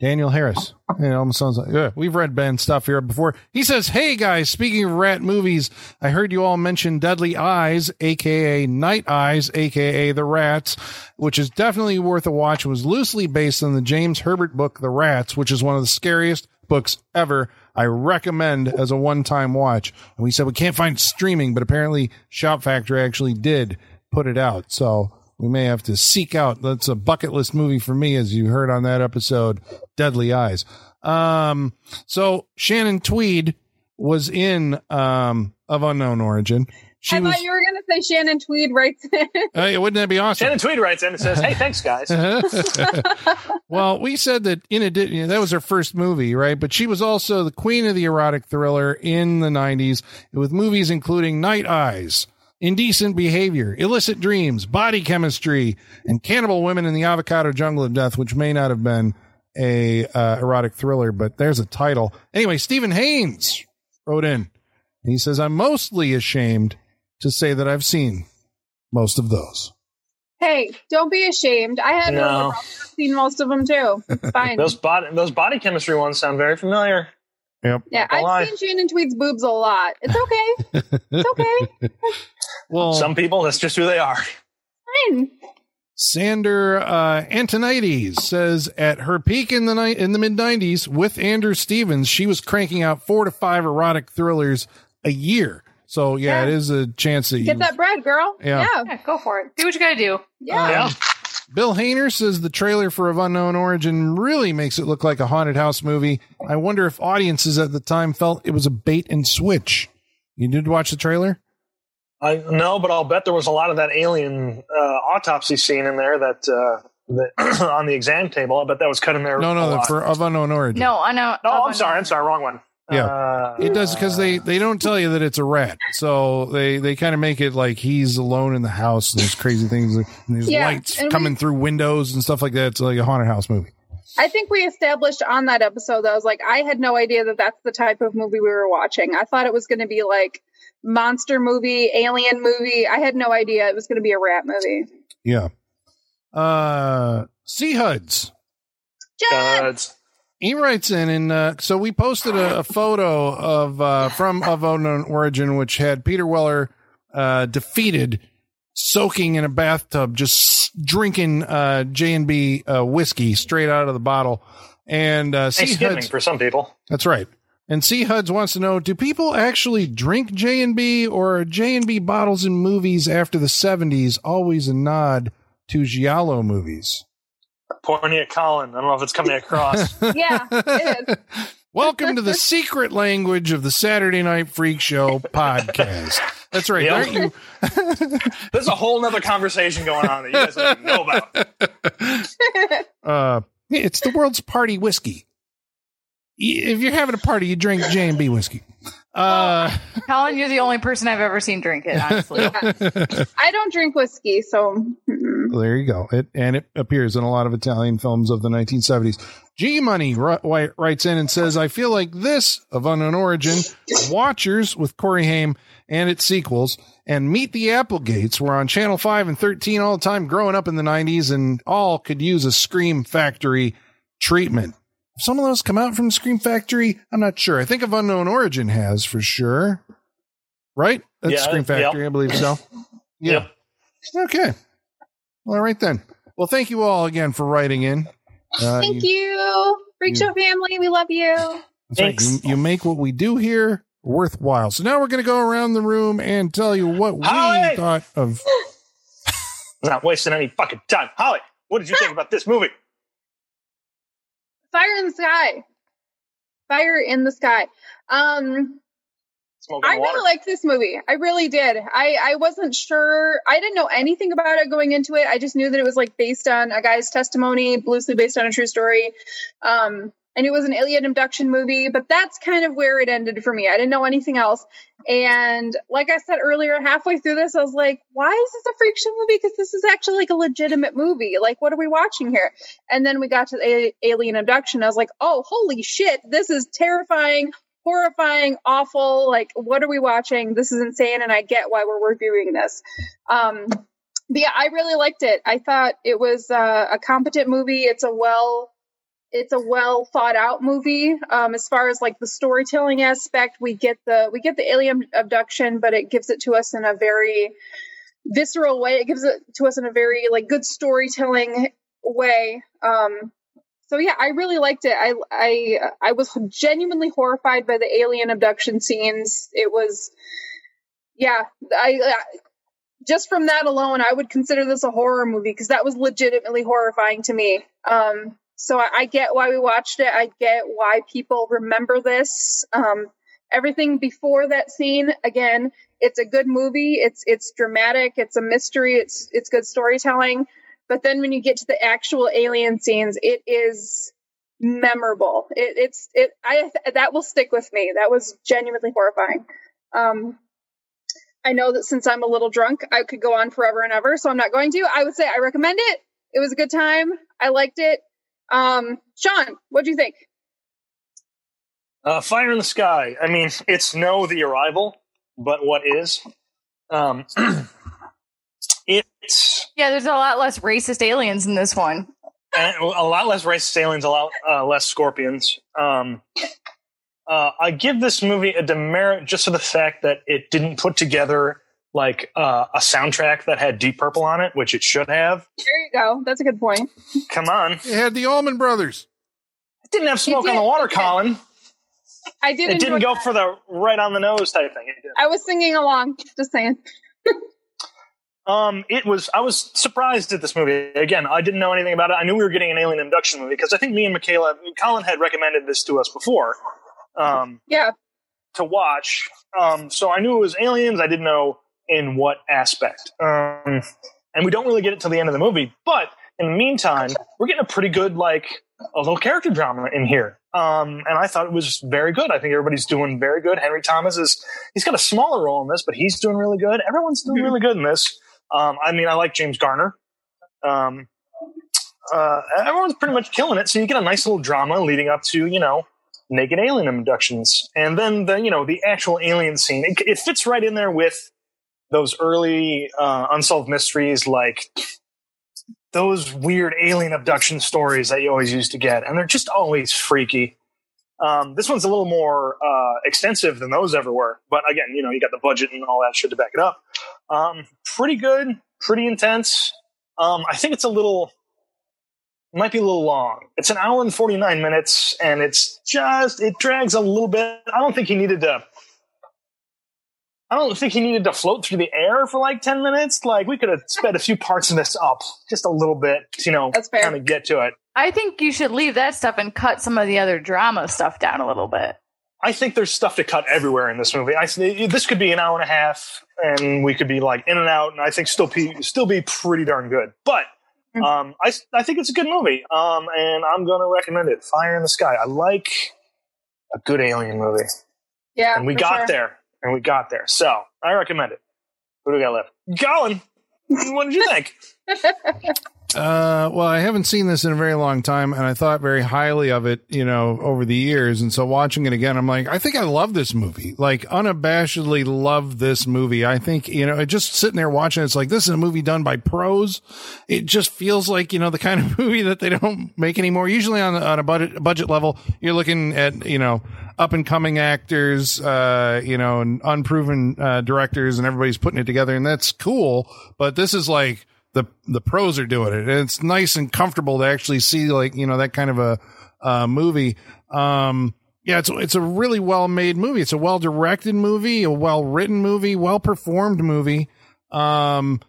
Daniel Harris. [LAUGHS] It almost sounds like yeah, we've read Ben stuff here before. He says, "Hey guys, speaking of rat movies, I heard you all mention Deadly Eyes, aka Night Eyes, aka The Rats, which is definitely worth a watch. It was loosely based on the James Herbert book The Rats, which is one of the scariest books ever. I recommend as a one-time watch. And we said we can't find streaming, but apparently Shout Factory actually did put it out. So we may have to seek out. That's a bucket list movie for me, as you heard on that episode, Deadly Eyes. Um, so Shannon Tweed was in um of unknown origin. She I was. thought you were gonna say Shannon Tweed writes in. [LAUGHS] Hey, wouldn't that be awesome? Shannon Tweed writes in and says, "Hey, thanks, guys." [LAUGHS] [LAUGHS] well, we said that in addition, you know, that was her first movie, right? But she was also the queen of the erotic thriller in the 90s with movies including Night Eyes, Indecent Behavior, Illicit Dreams, Body Chemistry, and Cannibal Women in the Avocado Jungle of Death, which may not have been a uh, erotic thriller, but there's a title. Anyway, Stephen Haynes wrote in. He says, I'm mostly ashamed to say that I've seen most of those. Hey, don't be ashamed. I had No. I've seen most of them too. It's [LAUGHS] fine. Those body, those body chemistry ones sound very familiar. Yep. yeah, don't lie. I've seen Shannon Tweed's boobs a lot. It's okay. it's okay. [LAUGHS] Well, Some people, that's just who they are. Fine. Sander uh, Antonides says at her peak in the night in the mid '90s with Andrew Stevens, she was cranking out four to five erotic thrillers a year. So yeah, Yeah. it is a chance that you Get that bread, girl. Yeah. Yeah. Yeah, go for it. Do what you gotta do. Yeah. Yeah. Um, Bill Hayner says the trailer for Of Unknown Origin really makes it look like a haunted house movie. I wonder if audiences at the time felt it was a bait and switch. You did watch the trailer? I no, but I'll bet there was a lot of that alien uh, autopsy scene in there that, uh, that [CLEARS THROAT] on the exam table. I bet that was cut in there. No, a no, lot. for Of Unknown Origin. No, I know. No, oh, I'm sorry. I'm sorry. Wrong one. Yeah. Uh, It does because they, they don't tell you that it's a rat. So they, they kind of make it like he's alone in the house and there's crazy things. And there's Yeah, lights and we- coming through windows and stuff like that. It's like a haunted house movie. I think we established on that episode that I was like, I had no idea that that's the type of movie we were watching. I thought it was going to be like monster movie, alien movie. I had no idea it was going to be a rat movie. Yeah. Uh, Sea Huds. Jen! He writes in, and uh, so we posted a, a photo of uh, from of unknown origin, which had Peter Weller uh, defeated, soaking in a bathtub, just drinking uh, J and B uh, whiskey straight out of the bottle. And uh, Thanksgiving Huds, for some people. that's right. And Sea Huds wants to know: Do people actually drink J and B, or are J and B bottles in movies after the seventies always a nod to giallo movies? Pointing at Colin. I don't know if it's coming across. [LAUGHS] Yeah, it is. [LAUGHS] Welcome to the secret language of the Saturday Night Freak Show podcast. That's right. Yep. Aren't you? [LAUGHS] There's a whole nother conversation going on that you guys don't even know about. Uh, it's the world's party whiskey. If you're having a party, you drink J and B whiskey. Uh, [LAUGHS] Colin, you're the only person I've ever seen drink it, honestly. [LAUGHS] I don't drink whiskey, so mm-mm. there you go. It and it appears in a lot of Italian films of the 1970s. G Money ri- writes in and says, "I feel like this of unknown origin, Watchers with Corey Haim and its sequels, and Meet the Applegates were on Channel Five and 13 all the time growing up in the 90s, and all could use a Scream Factory treatment. Have some of those come out from Scream Factory? I'm not sure. I think of Unknown Origin has for sure. Right? That's Yeah, Scream Factory, I believe so. [LAUGHS] Yeah. Yep. Okay. Well, all right then. Well, thank you all again for writing in. Uh, thank you. Freak Show family, we love you. that's right. Thanks. You, you make what we do here worthwhile. So now we're going to go around the room and tell you what we Holly! thought of. [LAUGHS] Not wasting any fucking time. Holly, what did you think about this movie? Fire in the sky. Fire in the sky. Um, I water. really liked this movie. I really did. I, I wasn't sure. I didn't know anything about it going into it. I just knew that it was like based on a guy's testimony, loosely based on a true story. Um, and it was an alien abduction movie, but that's kind of where it ended for me. I didn't know anything else. And like I said earlier, halfway through this, I was like, why is this a freak show movie? Because this is actually like a legitimate movie. Like, what are we watching here? And then we got to the a- alien abduction. I was like, oh, holy shit, this is terrifying, horrifying, awful. Like, what are we watching? This is insane. And I get why we're reviewing this. Um, but yeah, I really liked it. I thought it was uh, a competent movie. It's a well, it's a well thought out movie. Um, as far as like the storytelling aspect, we get the we get the alien abduction, but it gives it to us in a very visceral way. It gives it to us in a very like good storytelling way. Um, so yeah, I really liked it. I I I was genuinely horrified by the alien abduction scenes. It was, yeah, I. I just from that alone, I would consider this a horror movie because that was legitimately horrifying to me. Um, so I, I get why we watched it. I get why people remember this. Um, everything before that scene, again, it's a good movie. It's it's dramatic. It's a mystery. It's it's good storytelling. But then when you get to the actual alien scenes, it is memorable. It, it's it. I that will stick with me. That was genuinely horrifying. Um, I know that since I'm a little drunk, I could go on forever and ever, so I'm not going to. I would say I recommend it. It was a good time. I liked it. Um, Sean, what do you think? Uh, Fire in the Sky. I mean, it's no The Arrival, but what is? Um, [CLEARS THROAT] it's yeah, there's a lot less racist aliens in this one. and a lot less racist aliens, a lot uh, less scorpions. Um, uh, I give this movie a demerit just for the fact that it didn't put together like uh, a soundtrack that had Deep Purple on it, which it should have. There you go. That's a good point. Come on, It had the Allman Brothers. it didn't have smoke on the water. Colin. I did. It didn't go that. for the right on the nose type thing. It did. I was singing along. Just saying. Um, it was. I was surprised at this movie. Again, I didn't know anything about it. I knew we were getting an alien abduction movie because I think me and Michaela, Colin had recommended this to us before um, Yeah. to watch. Um, so I knew it was aliens. I didn't know in what aspect. Um, and we don't really get it till the end of the movie. But in the meantime, we're getting a pretty good like a little character drama in here. Um, and I thought it was very good. I think everybody's doing very good. Henry Thomas is he's got a smaller role in this, but he's doing really good. Everyone's doing really good in this. Um, I mean, I like James Garner. Um, uh, everyone's pretty much killing it. So you get a nice little drama leading up to you know naked alien abductions, and then the you know the actual alien scene. It, it fits right in there with those early uh, unsolved mysteries, like those weird alien abduction stories that you always used to get, and they're just always freaky. Um, this one's a little more uh, extensive than those ever were, but again, you know, you got the budget and all that shit to back it up. Um, pretty good, pretty intense. Um, I think it's a little, might be a little long. It's an hour and forty nine minutes, and it's just it drags a little bit. I don't think he needed to. I don't think he needed to float through the air for like ten minutes. Like we could have sped a few parts of this up just a little bit, you know, That's fair. kind of get to it. I think you should leave that stuff and cut some of the other drama stuff down a little bit. I think there's stuff to cut everywhere in this movie. I this could be an hour and a half, and we could be like in and out, and I think still be still be pretty darn good. But Mhm. um, I I think it's a good movie, um, and I'm going to recommend it. Fire in the Sky. I like a good alien movie, Yeah. and we for got sure. there, and we got there. So I recommend it. Who do we got left? Colin, what did you think? [LAUGHS] Uh, well, I haven't seen this in a very long time, and I thought very highly of it, you know, over the years. And so watching it again, I'm like, I think I love this movie. Like, unabashedly love this movie. I think, you know, just sitting there watching, it's like, this is a movie done by pros. It just feels like, you know, the kind of [LAUGHS] movie that they don't make anymore. Usually on, on a budget, budget level, you're looking at, you know, up and coming actors, uh, you know, and unproven, uh, directors, and everybody's putting it together, and that's cool. But this is like, the the pros are doing it. And it's nice and comfortable to actually see like, you know, that kind of a uh movie. Um yeah, it's it's a really well made movie. It's a well directed movie, a well written movie, well performed movie. Um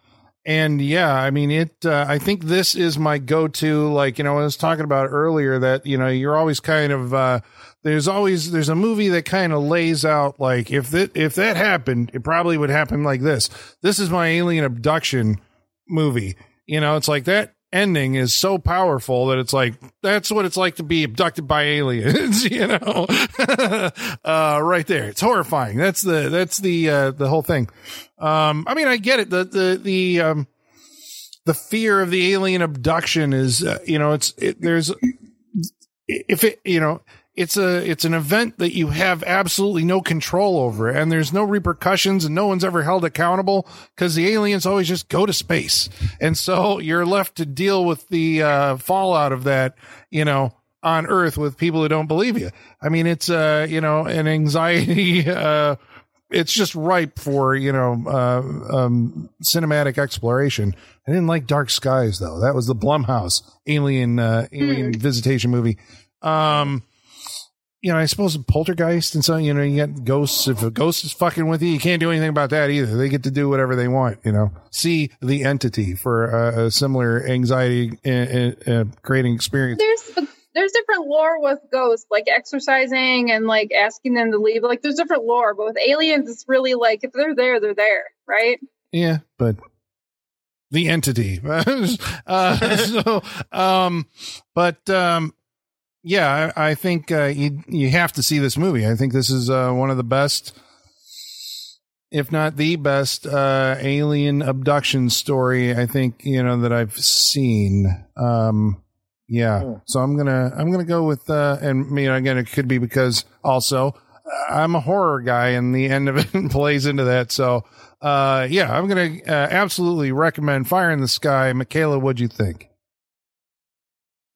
and yeah, I mean it uh, I think this is my go-to like, you know, I was talking about earlier that, you know, you're always kind of uh there's always there's a movie that kind of lays out like if that if that happened, it probably would happen like this. This is my alien abduction movie. You know, it's like that ending is so powerful that it's like that's what it's like to be abducted by aliens, [LAUGHS] you know. [LAUGHS] uh right there. It's horrifying. That's the that's the uh the whole thing. Um I mean, I get it. The the the um the fear of the alien abduction is uh, you know, it's it, there's if it you know it's a it's an event that you have absolutely no control over and there's no repercussions and no one's ever held accountable because the aliens always just go to space and so you're left to deal with the uh, fallout of that you know on earth with people who don't believe you i mean it's uh you know an anxiety [LAUGHS] uh it's just ripe for you know uh, um, cinematic exploration. I didn't like Dark Skies though. That was the Blumhouse alien uh, alien visitation movie. Um, you know, I suppose Poltergeist and so you know you get ghosts. If a ghost is fucking with you, you can't do anything about that either. They get to do whatever they want. You know, see the entity for uh, a similar anxiety uh, uh, creating experience. There's there's different lore with ghosts, like exercising and like asking them to leave. Like there's different lore, but with aliens, it's really like if they're there, they're there, right? Yeah, but the entity. [LAUGHS] uh, so, um, but um, yeah, I, I think uh, you you have to see this movie. I think this is uh, one of the best, if not the best, uh, alien abduction story. I think you know that I've seen. Um, yeah, Hmm. so I'm gonna I'm gonna go with uh, and you know again it could be because also uh, I'm a horror guy and the end of it [LAUGHS] plays into that. So uh, yeah, I'm gonna uh, absolutely recommend Fire in the Sky. Michaela, what'd you think?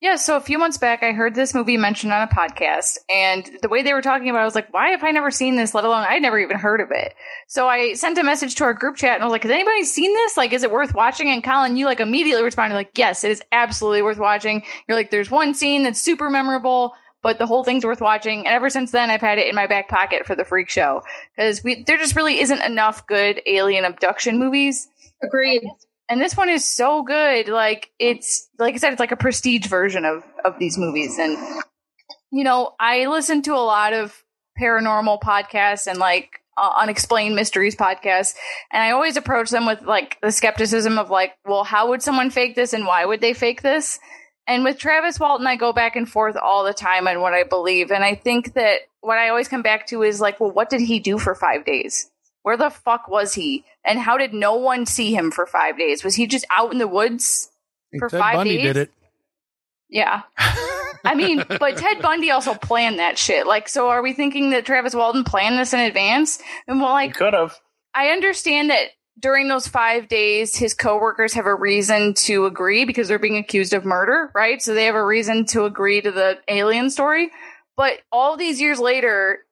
Yeah, so a few months back, I heard this movie mentioned on a podcast, and the way they were talking about it, I was like, why have I never seen this, let alone I'd never even heard of it. So I sent a message to our group chat, and I was like, has anybody seen this? Like, is it worth watching? And Colin, you like immediately responded, like, yes, it is absolutely worth watching. You're like, there's one scene that's super memorable, but the whole thing's worth watching. And ever since then, I've had it in my back pocket for the freak show because there just really isn't enough good alien abduction movies. Agreed. And this one is so good. Like it's like I said, it's like a prestige version of of these movies. And you know, I listen to a lot of paranormal podcasts and like uh, unexplained mysteries podcasts and i always approach them with like the skepticism of like well how would someone fake this and why would they fake this and with travis walton i go back and forth all the time on what i believe and i think that what i always come back to is like well what did he do for five days where the fuck was he and how did no one see him for five days was he just out in the woods for Ted five Bundy days did it. yeah I mean, [LAUGHS] but Ted Bundy also planned that shit. Like, so are we thinking that Travis Walton planned this in advance? And well, He like, could have. I understand that during those five days, his coworkers have a reason to agree because they're being accused of murder, right? So they have a reason to agree to the alien story. But all these years later,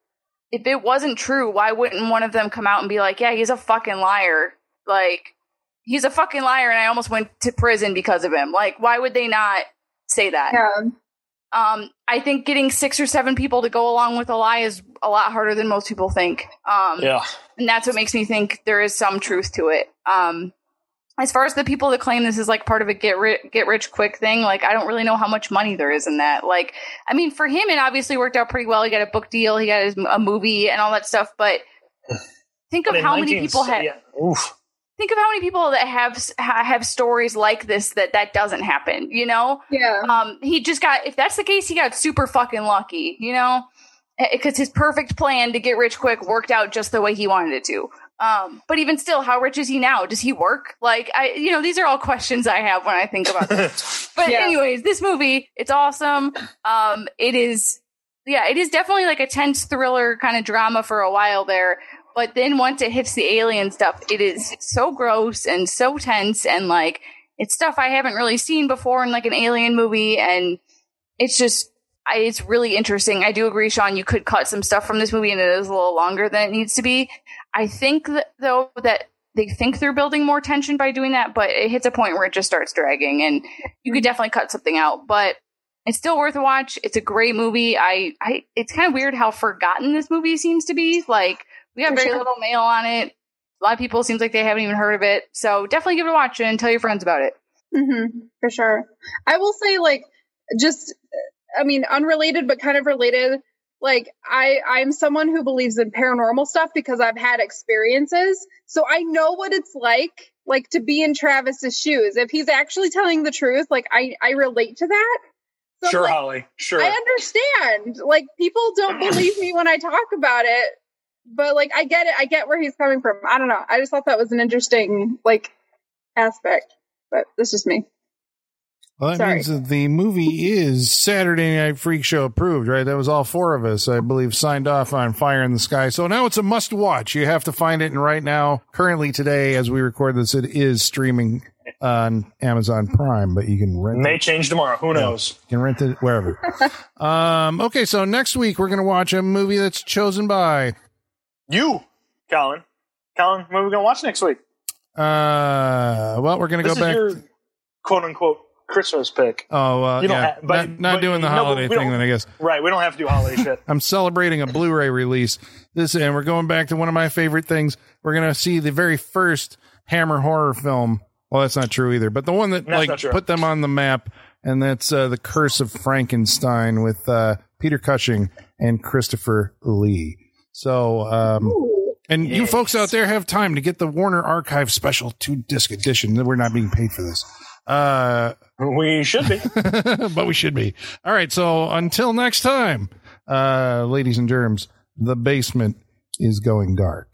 if it wasn't true, why wouldn't one of them come out and be like, yeah, he's a fucking liar? Like, he's a fucking liar and I almost went to prison because of him. Like, why would they not say that? Yeah. um, I think getting six or seven people to go along with a lie is a lot harder than most people think. Um, Yeah. and that's what makes me think there is some truth to it. Um, as far as the people that claim this is like part of a get rich get rich quick thing, like I don't really know how much money there is in that. Like, I mean, for him, it obviously worked out pretty well. He got a book deal, he got his, a movie, and all that stuff. But [SIGHS] think of But in how many people have yeah, Oof. think of how many people that have have stories like this that that doesn't happen. You know, Yeah. um, he just got, if that's the case, he got super fucking lucky, you know? Because his perfect plan to get rich quick worked out just the way he wanted it to. Um, but even still, how rich is he now? Does he work? Like, I, you know, these are all questions I have when I think about this. [LAUGHS] But Yeah. anyways, this movie, it's awesome. Um, it is, yeah, it is definitely like a tense thriller kind of drama for a while there. But then once it hits the alien stuff, it is so gross and so tense and like it's stuff I haven't really seen before in like an alien movie, and it's just I, it's really interesting. I do agree, Sean. You could cut some stuff from this movie, and it is a little longer than it needs to be. I think that, though that they think they're building more tension by doing that, but it hits a point where it just starts dragging, and you could definitely cut something out. But it's still worth a watch. It's a great movie. I, I it's kind of weird how forgotten this movie seems to be. Like we have For very sure. little mail on it. A lot of people seems like they haven't even heard of it. So definitely give it a watch and tell your friends about it. hmm for sure. I will say, like, just, I mean, unrelated but kind of related. Like, I I'm someone who believes in paranormal stuff because I've had experiences, so I know what it's like, like to be in Travis's shoes. If he's actually telling the truth, like I I relate to that. So Sure, like, Holly. Sure. I understand. Like people don't believe me when I talk about it, but like I get it. I get where he's coming from. I don't know. I just thought that was an interesting like aspect. But that's just me. Well, that Sorry. means that the movie is Saturday Night Freak Show approved, right? That was all four of us, I believe, signed off on Fire in the Sky. So now it's a must watch. You have to find it. And right now, currently today, as we record this, it is streaming on Amazon Prime, but you can rent it. May it. change tomorrow. Who knows? You can rent it wherever. [LAUGHS] um, okay, so next week we're going to watch a movie that's chosen by. You, Colin. Colin, what are we going to watch next week? Uh, well, we're going to go is back. your quote unquote Christmas pick. oh, well, You don't yeah, have- but- not, not but- doing the holiday we thing, then I guess. Right. We don't have to do holiday [LAUGHS] shit. I'm celebrating a Blu-ray release. This and we're going back to one of my favorite things. We're gonna see the very first Hammer horror film. Well, that's not true either, but the one that That's like put them on the map, and that's uh, the Curse of Frankenstein with uh, Peter Cushing and Christopher Lee. So, um, and you folks out there have time to get the Warner Archive Special two disc edition. We're not being paid for this. Uh, We should be. [LAUGHS] but we should be. All right. So until next time, uh, ladies and germs, the basement is going dark.